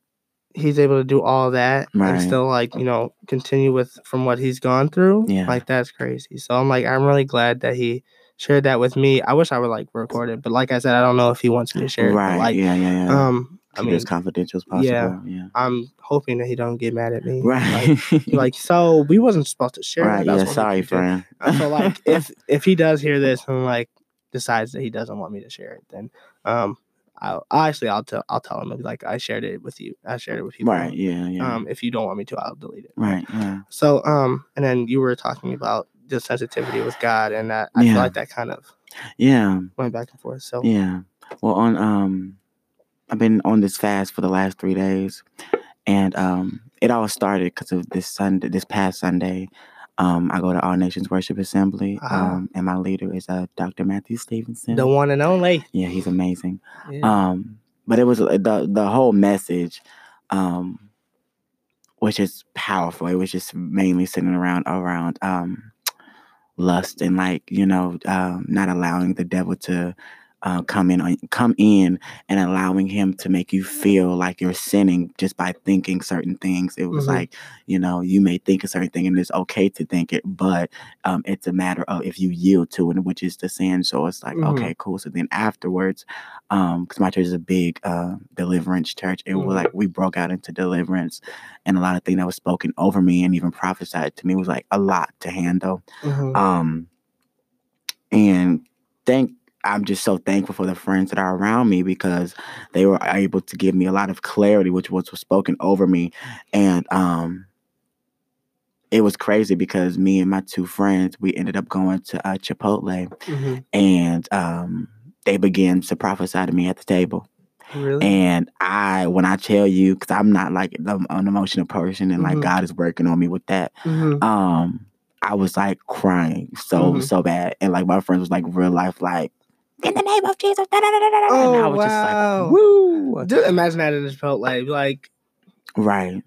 Speaker 1: he's able to do all that
Speaker 2: Right.
Speaker 1: and still like you know continue with from what he's gone through,
Speaker 2: Yeah.
Speaker 1: like that's crazy. So I'm like, I'm really glad that he shared that with me. I wish I would like record it, but like I said, I don't know if he wants me to share it.
Speaker 2: Right.
Speaker 1: Like,
Speaker 2: yeah. Yeah. Yeah.
Speaker 1: um, I
Speaker 2: Keep it
Speaker 1: mean,
Speaker 2: as confidential as possible.
Speaker 1: yeah.
Speaker 2: Yeah.
Speaker 1: I'm hoping that he don't get mad at me.
Speaker 2: Right.
Speaker 1: Like, like so we wasn't supposed to share.
Speaker 2: right.
Speaker 1: it. That's
Speaker 2: Yeah. Sorry, friend.
Speaker 1: so like if if he does hear this and like decides that he doesn't want me to share it, then um I'll actually I'll tell I'll tell him like I shared it with you. I shared it with people.
Speaker 2: Right. Yeah. Yeah.
Speaker 1: Um if you don't want me to, I'll delete it.
Speaker 2: right. Yeah.
Speaker 1: So um and then you were talking about the sensitivity with God and that I
Speaker 2: Yeah.
Speaker 1: feel like that kind of
Speaker 2: Yeah.
Speaker 1: went back and forth. So
Speaker 2: Yeah. Well, on um, I've been on this fast for the last three days, and um, it all started because of this Sunday, this past Sunday. Um, I go to All Nations Worship Assembly,
Speaker 1: Ah.
Speaker 2: um, and my leader is uh, Dr. Matthew Stevenson.
Speaker 1: the one and only.
Speaker 2: yeah, he's amazing.
Speaker 1: Yeah.
Speaker 2: Um, but it was uh, the the whole message, um, which is powerful. It was just mainly sitting around around um, lust and like you know um, not allowing the devil to uh, come in on come in and allowing him to make you feel like you're sinning just by thinking certain things. It was
Speaker 1: Mhm.
Speaker 2: like you know you may think a certain thing and it's okay to think it, but um, it's a matter of if you yield to it, which is the sin. So it's like
Speaker 1: Mhm.
Speaker 2: okay, cool. So then afterwards, because my church is a big uh, deliverance church, it
Speaker 1: Mhm.
Speaker 2: was like we broke out into deliverance, and a lot of things that was spoken over me and even prophesied to me was like a lot to handle.
Speaker 1: Mhm.
Speaker 2: Um, and thank I'm just so thankful for the friends that are around me because they were able to give me a lot of clarity, which was, was spoken over me, and um, it was crazy because me and my two friends we ended up going to uh, Chipotle,
Speaker 1: Mhm.
Speaker 2: and um, they began to prophesy to me at the table.
Speaker 1: Really?
Speaker 2: And I, when I tell you, because I'm not like the- an emotional person, and like
Speaker 1: Mhm.
Speaker 2: God is working on me with that
Speaker 1: Mhm.
Speaker 2: um I was like crying so
Speaker 1: Mhm.
Speaker 2: so bad, and like my friends was like real life like in the name of Jesus, da, da, da, da, da," and I
Speaker 1: Oh,
Speaker 2: was
Speaker 1: wow.
Speaker 2: just like woo,
Speaker 1: Just imagine that in the Chipotle. Like, like
Speaker 2: right,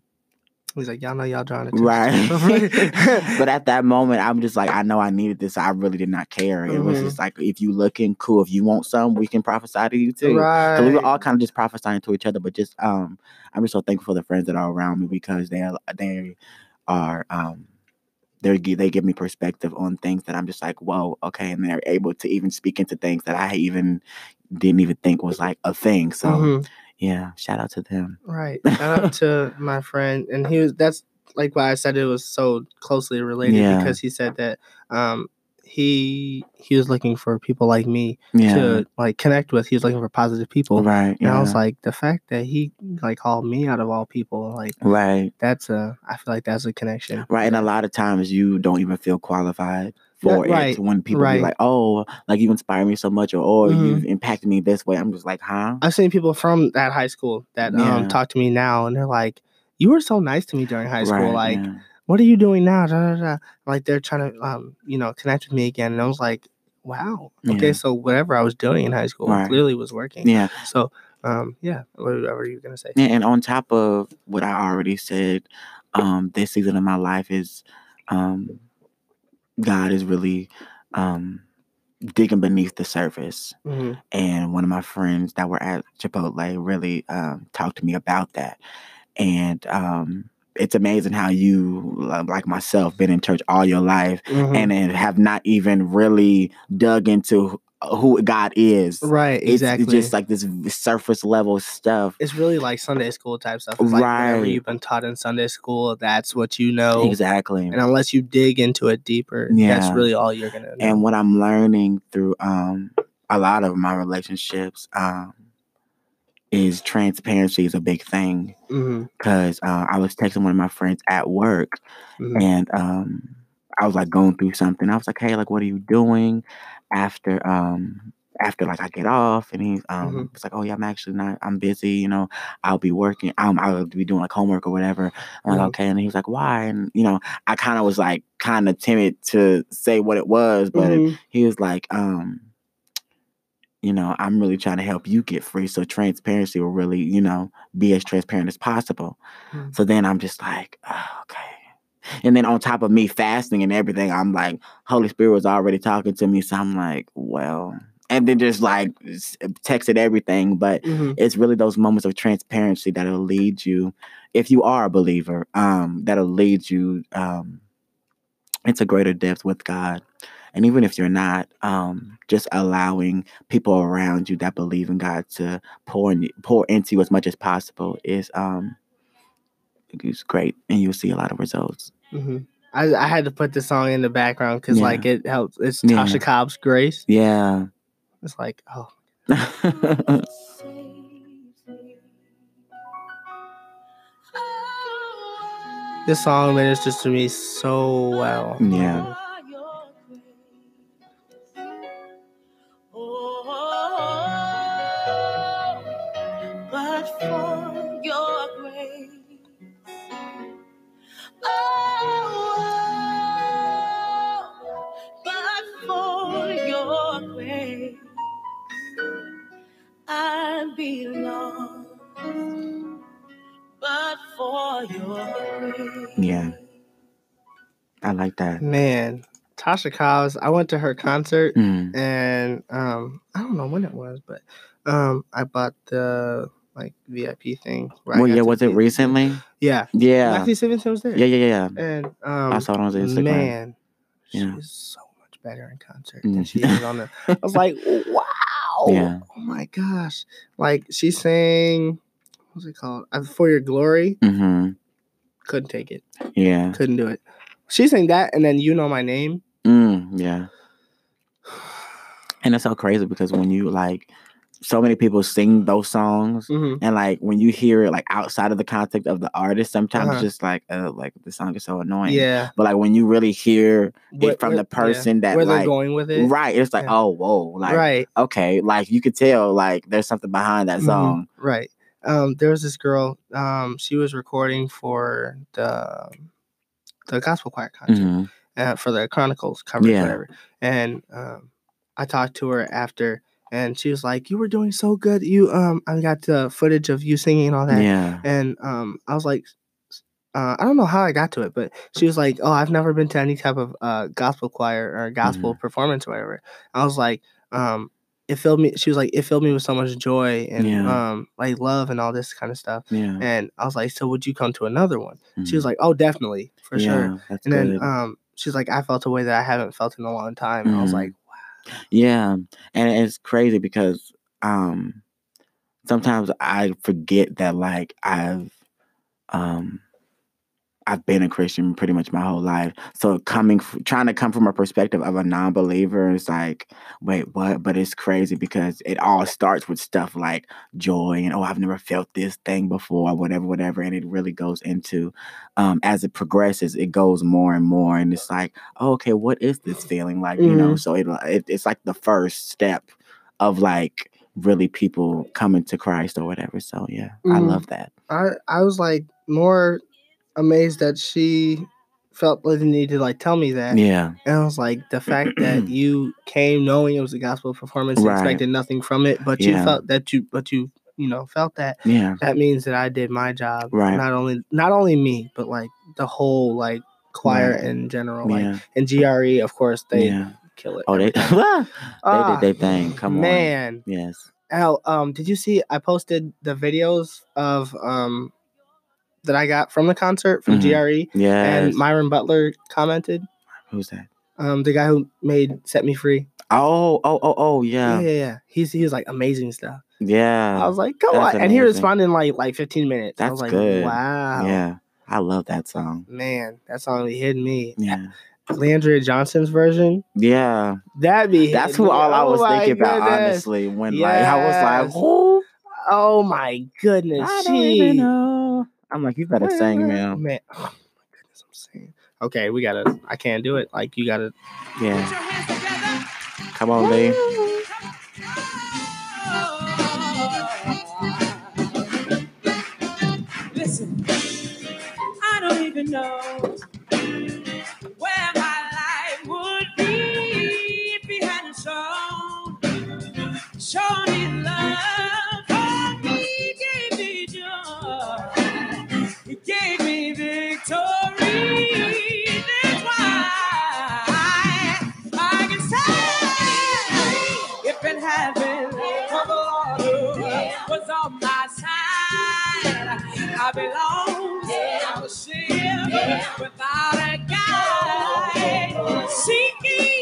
Speaker 1: he's like, y'all know y'all drawing
Speaker 2: right. but at that moment, I'm just like I know I needed this. I really did not care. It was
Speaker 1: Mhm.
Speaker 2: just like if you looking cool, if you want some, we can prophesy to you too. So we were all kind of just prophesying to each other, but just um, I'm just so thankful for the friends that are around me because they are they are um, they they give me perspective on things that I'm just like, whoa, okay, and they're able to even speak into things that I even didn't even think was like a thing. So
Speaker 1: Mhm.
Speaker 2: yeah, shout out to them.
Speaker 1: Right. Shout out to my friend, and he was. That's like why I said it was so closely related
Speaker 2: Yeah.
Speaker 1: because he said that um he he was looking for people like me
Speaker 2: Yeah.
Speaker 1: to like connect with. He was looking for positive people.
Speaker 2: right.
Speaker 1: And I was like, the fact that he like called me out of all people, like
Speaker 2: right.
Speaker 1: that's a. I feel like that's a connection.
Speaker 2: Right. And a lot of times you don't even feel qualified for
Speaker 1: right,
Speaker 2: it when people
Speaker 1: right.
Speaker 2: be like, oh, like you inspire me so much or oh,
Speaker 1: Mhm.
Speaker 2: you've impacted me this way. I'm just like, huh?
Speaker 1: I've seen people from that high school that
Speaker 2: Yeah.
Speaker 1: um talk to me now, and they're like, "You were so nice to me during high school.
Speaker 2: Right,
Speaker 1: like,
Speaker 2: yeah.
Speaker 1: What are you doing now?" Da, da, da. Like they're trying to um you know connect with me again, and I was like, "Wow, okay,
Speaker 2: Yeah.
Speaker 1: so whatever I was doing in high school
Speaker 2: Right.
Speaker 1: clearly was working."
Speaker 2: Yeah.
Speaker 1: So um yeah, whatever were you gonna say?
Speaker 2: Yeah, and on top of what I already said, um, this season of my life is um God is really um digging beneath the surface.
Speaker 1: hmm
Speaker 2: And one of my friends that were at Chipotle really um talked to me about that. And um it's amazing how you like myself been in church all your life
Speaker 1: hmm
Speaker 2: and then have not even really dug into who God is.
Speaker 1: right, exactly.
Speaker 2: It's just like this surface level stuff.
Speaker 1: it's really like Sunday school type stuff. It's like whatever
Speaker 2: Right.
Speaker 1: you've been taught in Sunday school, that's what you know.
Speaker 2: Exactly.
Speaker 1: And unless you dig into it deeper, that's really all you're gonna know.
Speaker 2: and what I'm learning through um a lot of my relationships um is transparency is a big thing because uh, I was texting one of my friends at work
Speaker 1: hmm
Speaker 2: and um I was like going through something. I was like, hey, like what are you doing after um after like I get off and he's um
Speaker 1: Mhm.
Speaker 2: it's like, Oh yeah, I'm actually not I'm busy, you know, I'll be working, um I'll be doing like homework or whatever. I'm like,
Speaker 1: Mhm.
Speaker 2: okay. And he was like, Why? And you know, I kinda was like kinda timid to say what it was, but
Speaker 1: Mhm.
Speaker 2: he was like, um, you know, I'm really trying to help you get free. So transparency will really, you know, be as transparent as possible.
Speaker 1: Mm.
Speaker 2: So then I'm just like, oh, okay. And then on top of me fasting and everything, I'm like, Holy Spirit was already talking to me. So I'm like, well, and then just like texted everything. But
Speaker 1: Mhm.
Speaker 2: it's really those moments of transparency that'll lead you, if you are a believer, um, that'll lead you um, into greater depth with God. And even if you're not, um, just allowing people around you that believe in God to pour in, pour into you as much as possible is um, is great, and you'll see a lot of results.
Speaker 1: hmm I, I had to put this song in the background because
Speaker 2: Yeah.
Speaker 1: like it helps. It's
Speaker 2: Yeah.
Speaker 1: Tasha Cobbs' Grace.
Speaker 2: Yeah.
Speaker 1: It's like oh this song ministers to me so well.
Speaker 2: yeah. I like that.
Speaker 1: Man, Tasha Cobbs. I went to her concert
Speaker 2: Mm.
Speaker 1: and um I don't know when it was, but um I bought the like VIP thing.
Speaker 2: Well, yeah. Was it recently?
Speaker 1: Yeah,
Speaker 2: Yeah.
Speaker 1: Matthew Stevenson was there.
Speaker 2: Yeah. Yeah. Yeah.
Speaker 1: and um
Speaker 2: I saw it on Instagram.
Speaker 1: man,
Speaker 2: Yeah.
Speaker 1: she's so much better in concert
Speaker 2: Mm.
Speaker 1: than she is on the. I was like, wow.
Speaker 2: Yeah.
Speaker 1: Oh my gosh. Like she sang, what's it called? For Your Glory.
Speaker 2: Mm-hmm.
Speaker 1: Couldn't take it.
Speaker 2: Yeah.
Speaker 1: Couldn't do it. She sang that and then You Know My Name.
Speaker 2: Mm, yeah. And it's so crazy because when you like, so many people sing those songs,
Speaker 1: hmm
Speaker 2: and like when you hear it like outside of the context of the artist, sometimes
Speaker 1: Uh-huh.
Speaker 2: it's just like, uh, like the song is so annoying.
Speaker 1: Yeah.
Speaker 2: But like when you really hear
Speaker 1: What-
Speaker 2: it from
Speaker 1: what-
Speaker 2: the person
Speaker 1: yeah.
Speaker 2: that
Speaker 1: where they're
Speaker 2: like,
Speaker 1: going with it.
Speaker 2: right, it's like,
Speaker 1: Yeah.
Speaker 2: oh, whoa, like,
Speaker 1: right.
Speaker 2: okay, like you could tell like there's something behind that
Speaker 1: Mhm.
Speaker 2: song.
Speaker 1: Right. Um, there was this girl. Um, she was recording for the the gospel choir concert.
Speaker 2: Mhm.
Speaker 1: uh, for the Chronicles coverage,
Speaker 2: Yeah.
Speaker 1: whatever. And um, I talked to her after, and she was like, "You were doing so good. You um, I got the footage of you singing and all that."
Speaker 2: Yeah.
Speaker 1: And um, I was like, uh, I don't know how I got to it, but she was like, "Oh, I've never been to any type of uh, gospel choir or gospel
Speaker 2: Mm-hmm.
Speaker 1: performance or whatever." I was like, um, "It filled me." She was like, "It filled me with so much joy and
Speaker 2: Yeah.
Speaker 1: um, like love and all this kind of stuff."
Speaker 2: Yeah.
Speaker 1: And I was like, "So would you come to another one?" She was
Speaker 2: Mhm.
Speaker 1: like, "Oh, definitely, for sure."
Speaker 2: Yeah, that's
Speaker 1: And
Speaker 2: good.
Speaker 1: then um, she's like, I felt a way that I haven't felt in a long time. And I was like wow
Speaker 2: Yeah, and it's crazy because um sometimes I forget that like I've um I've been a Christian pretty much my whole life. So coming f- trying to come from a perspective of a non-believer is like, wait, what? But it's crazy because it all starts with stuff like joy and oh, I've never felt this thing before, or whatever, whatever. And it really goes into um as it progresses, it goes more and more. And it's like, oh, okay, what is this feeling like? You know, so it, it it's like the first step of like really people coming to Christ or whatever. So yeah, I
Speaker 1: Mhm.
Speaker 2: love that.
Speaker 1: I I was like more amazed that she felt like the need to like tell me that.
Speaker 2: Yeah.
Speaker 1: And I was like, the fact that you came knowing it was a gospel performance,
Speaker 2: Right.
Speaker 1: expected nothing from it, but you felt that you, but you, you know, felt that.
Speaker 2: Yeah.
Speaker 1: That means that I did my job.
Speaker 2: Right.
Speaker 1: Not only, not only me, but like the whole like choir
Speaker 2: Right.
Speaker 1: in general. Like,
Speaker 2: Yeah.
Speaker 1: and GRE, of course, they
Speaker 2: yeah.
Speaker 1: kill it.
Speaker 2: Oh, they they
Speaker 1: Ah,
Speaker 2: did their thing. Come on.
Speaker 1: man.
Speaker 2: Yes.
Speaker 1: Al, um, did you see? I posted the videos of um that I got from the concert from
Speaker 2: Mhm.
Speaker 1: GRE,
Speaker 2: Yeah.
Speaker 1: and Myron Butler commented.
Speaker 2: Who's that?
Speaker 1: Um, the guy who made "Set Me Free."
Speaker 2: Oh, oh, oh, oh,
Speaker 1: Yeah,
Speaker 2: yeah.
Speaker 1: yeah, yeah. He's he was like amazing stuff.
Speaker 2: Yeah.
Speaker 1: I was like, come on, and he responded in like like 15 minutes. I
Speaker 2: That's
Speaker 1: was like,
Speaker 2: good.
Speaker 1: wow,
Speaker 2: Yeah. I love that song.
Speaker 1: man, that song be hitting me.
Speaker 2: Yeah.
Speaker 1: Le'Andria Johnson's version,
Speaker 2: Yeah.
Speaker 1: That'd be
Speaker 2: That's who
Speaker 1: me.
Speaker 2: all I
Speaker 1: Oh
Speaker 2: was
Speaker 1: my
Speaker 2: thinking about,
Speaker 1: goodness.
Speaker 2: honestly. When like I was like, who?
Speaker 1: Oh my goodness,
Speaker 2: I
Speaker 1: she.
Speaker 2: Even know. I'm like, you better sing, man.
Speaker 1: Man, oh my goodness, I'm saying. Okay, we gotta. I can't do it. Like you gotta.
Speaker 2: Yeah. Come on, Lee.
Speaker 6: Listen, I don't even know I belong, I was ship without a guide. Oh,
Speaker 1: Seeking,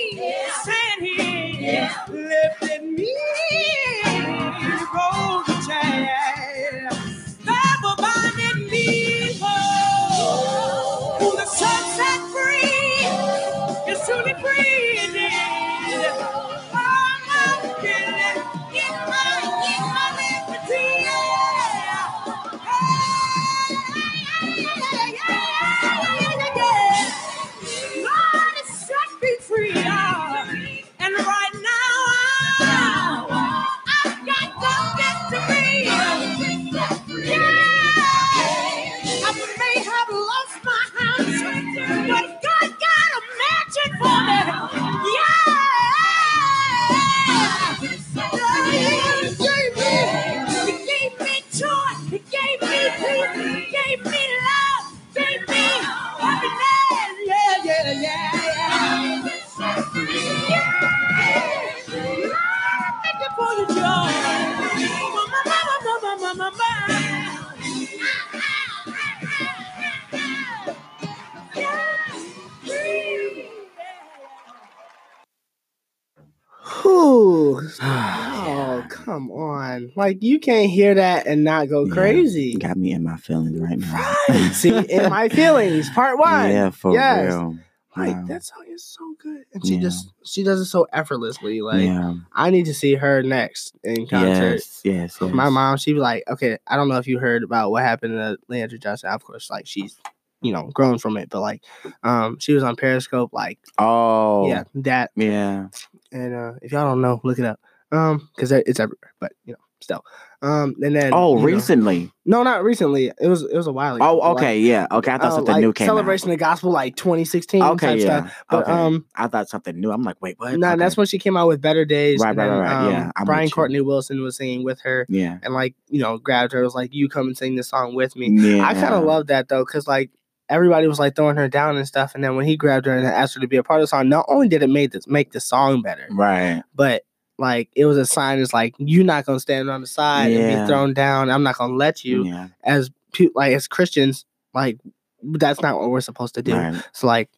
Speaker 1: Like you can't hear that and not go
Speaker 2: Yeah.
Speaker 1: crazy.
Speaker 2: Got me in my feelings right now.
Speaker 1: Right. See, in my feelings, part one.
Speaker 2: Yeah, for
Speaker 1: Yes.
Speaker 2: real.
Speaker 1: Like
Speaker 2: Wow.
Speaker 1: that song is so good, and she
Speaker 2: Yeah.
Speaker 1: just she does it so effortlessly. Like
Speaker 2: yeah.
Speaker 1: I need to see her next in concert.
Speaker 2: Yes, yes, yes.
Speaker 1: My mom, she be like, okay, I don't know if you heard about what happened to Le'Andria Johnson. Of course, like she's, you know, grown from it, but like, um, she was on Periscope, like,
Speaker 2: Oh,
Speaker 1: yeah, that,
Speaker 2: yeah.
Speaker 1: and uh, if y'all don't know, look it up, um, because it's everywhere. But you know, still, um, and then
Speaker 2: Oh,
Speaker 1: you know-
Speaker 2: recently.
Speaker 1: no, not recently. It was it was a while ago.
Speaker 2: Oh,
Speaker 1: like,
Speaker 2: okay, yeah. Okay, I thought
Speaker 1: uh,
Speaker 2: something
Speaker 1: like
Speaker 2: new came
Speaker 1: Celebration
Speaker 2: out.
Speaker 1: of the Gospel, like 2016.
Speaker 2: Okay,
Speaker 1: type
Speaker 2: yeah.
Speaker 1: Stuff. But
Speaker 2: okay.
Speaker 1: um,
Speaker 2: I thought something new. I'm like, wait, what?
Speaker 1: no,
Speaker 2: okay.
Speaker 1: that's when she came out with Better Days.
Speaker 2: Right,
Speaker 1: and
Speaker 2: right, right, right, yeah,
Speaker 1: um,
Speaker 2: I'm
Speaker 1: Brian. Courtney Wilson was singing with her,
Speaker 2: Yeah.
Speaker 1: and like you know, grabbed her. Was like, "You come and sing this song with me."
Speaker 2: Yeah.
Speaker 1: I kind of love that though, because like everybody was like throwing her down and stuff, and then when he grabbed her and asked her to be a part of the song, not only did it make this make the song better,
Speaker 2: Right.
Speaker 1: but like it was a sign. It's like you're not gonna stand on the side and be thrown down. I'm not gonna let you
Speaker 2: Yeah.
Speaker 1: as like as Christians. Like that's not what we're supposed to do.
Speaker 2: Right.
Speaker 1: So like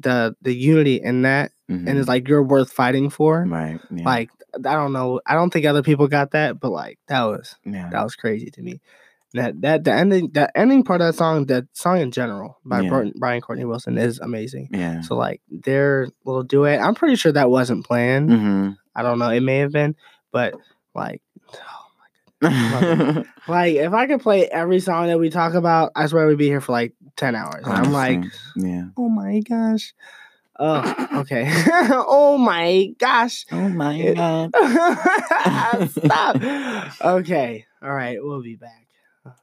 Speaker 1: the the unity in that,
Speaker 2: mhm,
Speaker 1: and it's like you're worth fighting for.
Speaker 2: Right. Yeah.
Speaker 1: Like I don't know. I don't think other people got that, but like that was
Speaker 2: Yeah.
Speaker 1: that was crazy to me. That that the ending the ending part of that song, that song in general by
Speaker 2: Yeah.
Speaker 1: Brian, Brian Courtney Wilson is amazing.
Speaker 2: Yeah.
Speaker 1: So like their little duet, I'm pretty sure that wasn't planned.
Speaker 2: hmm
Speaker 1: I don't know. It may have been, but like, oh like if I could play every song that we talk about, I swear we'd be here for like ten hours. And I'm like,
Speaker 2: yeah.
Speaker 1: oh my gosh. Oh, okay. oh my gosh.
Speaker 2: Oh my god.
Speaker 1: Stop. Okay. All right. We'll be back.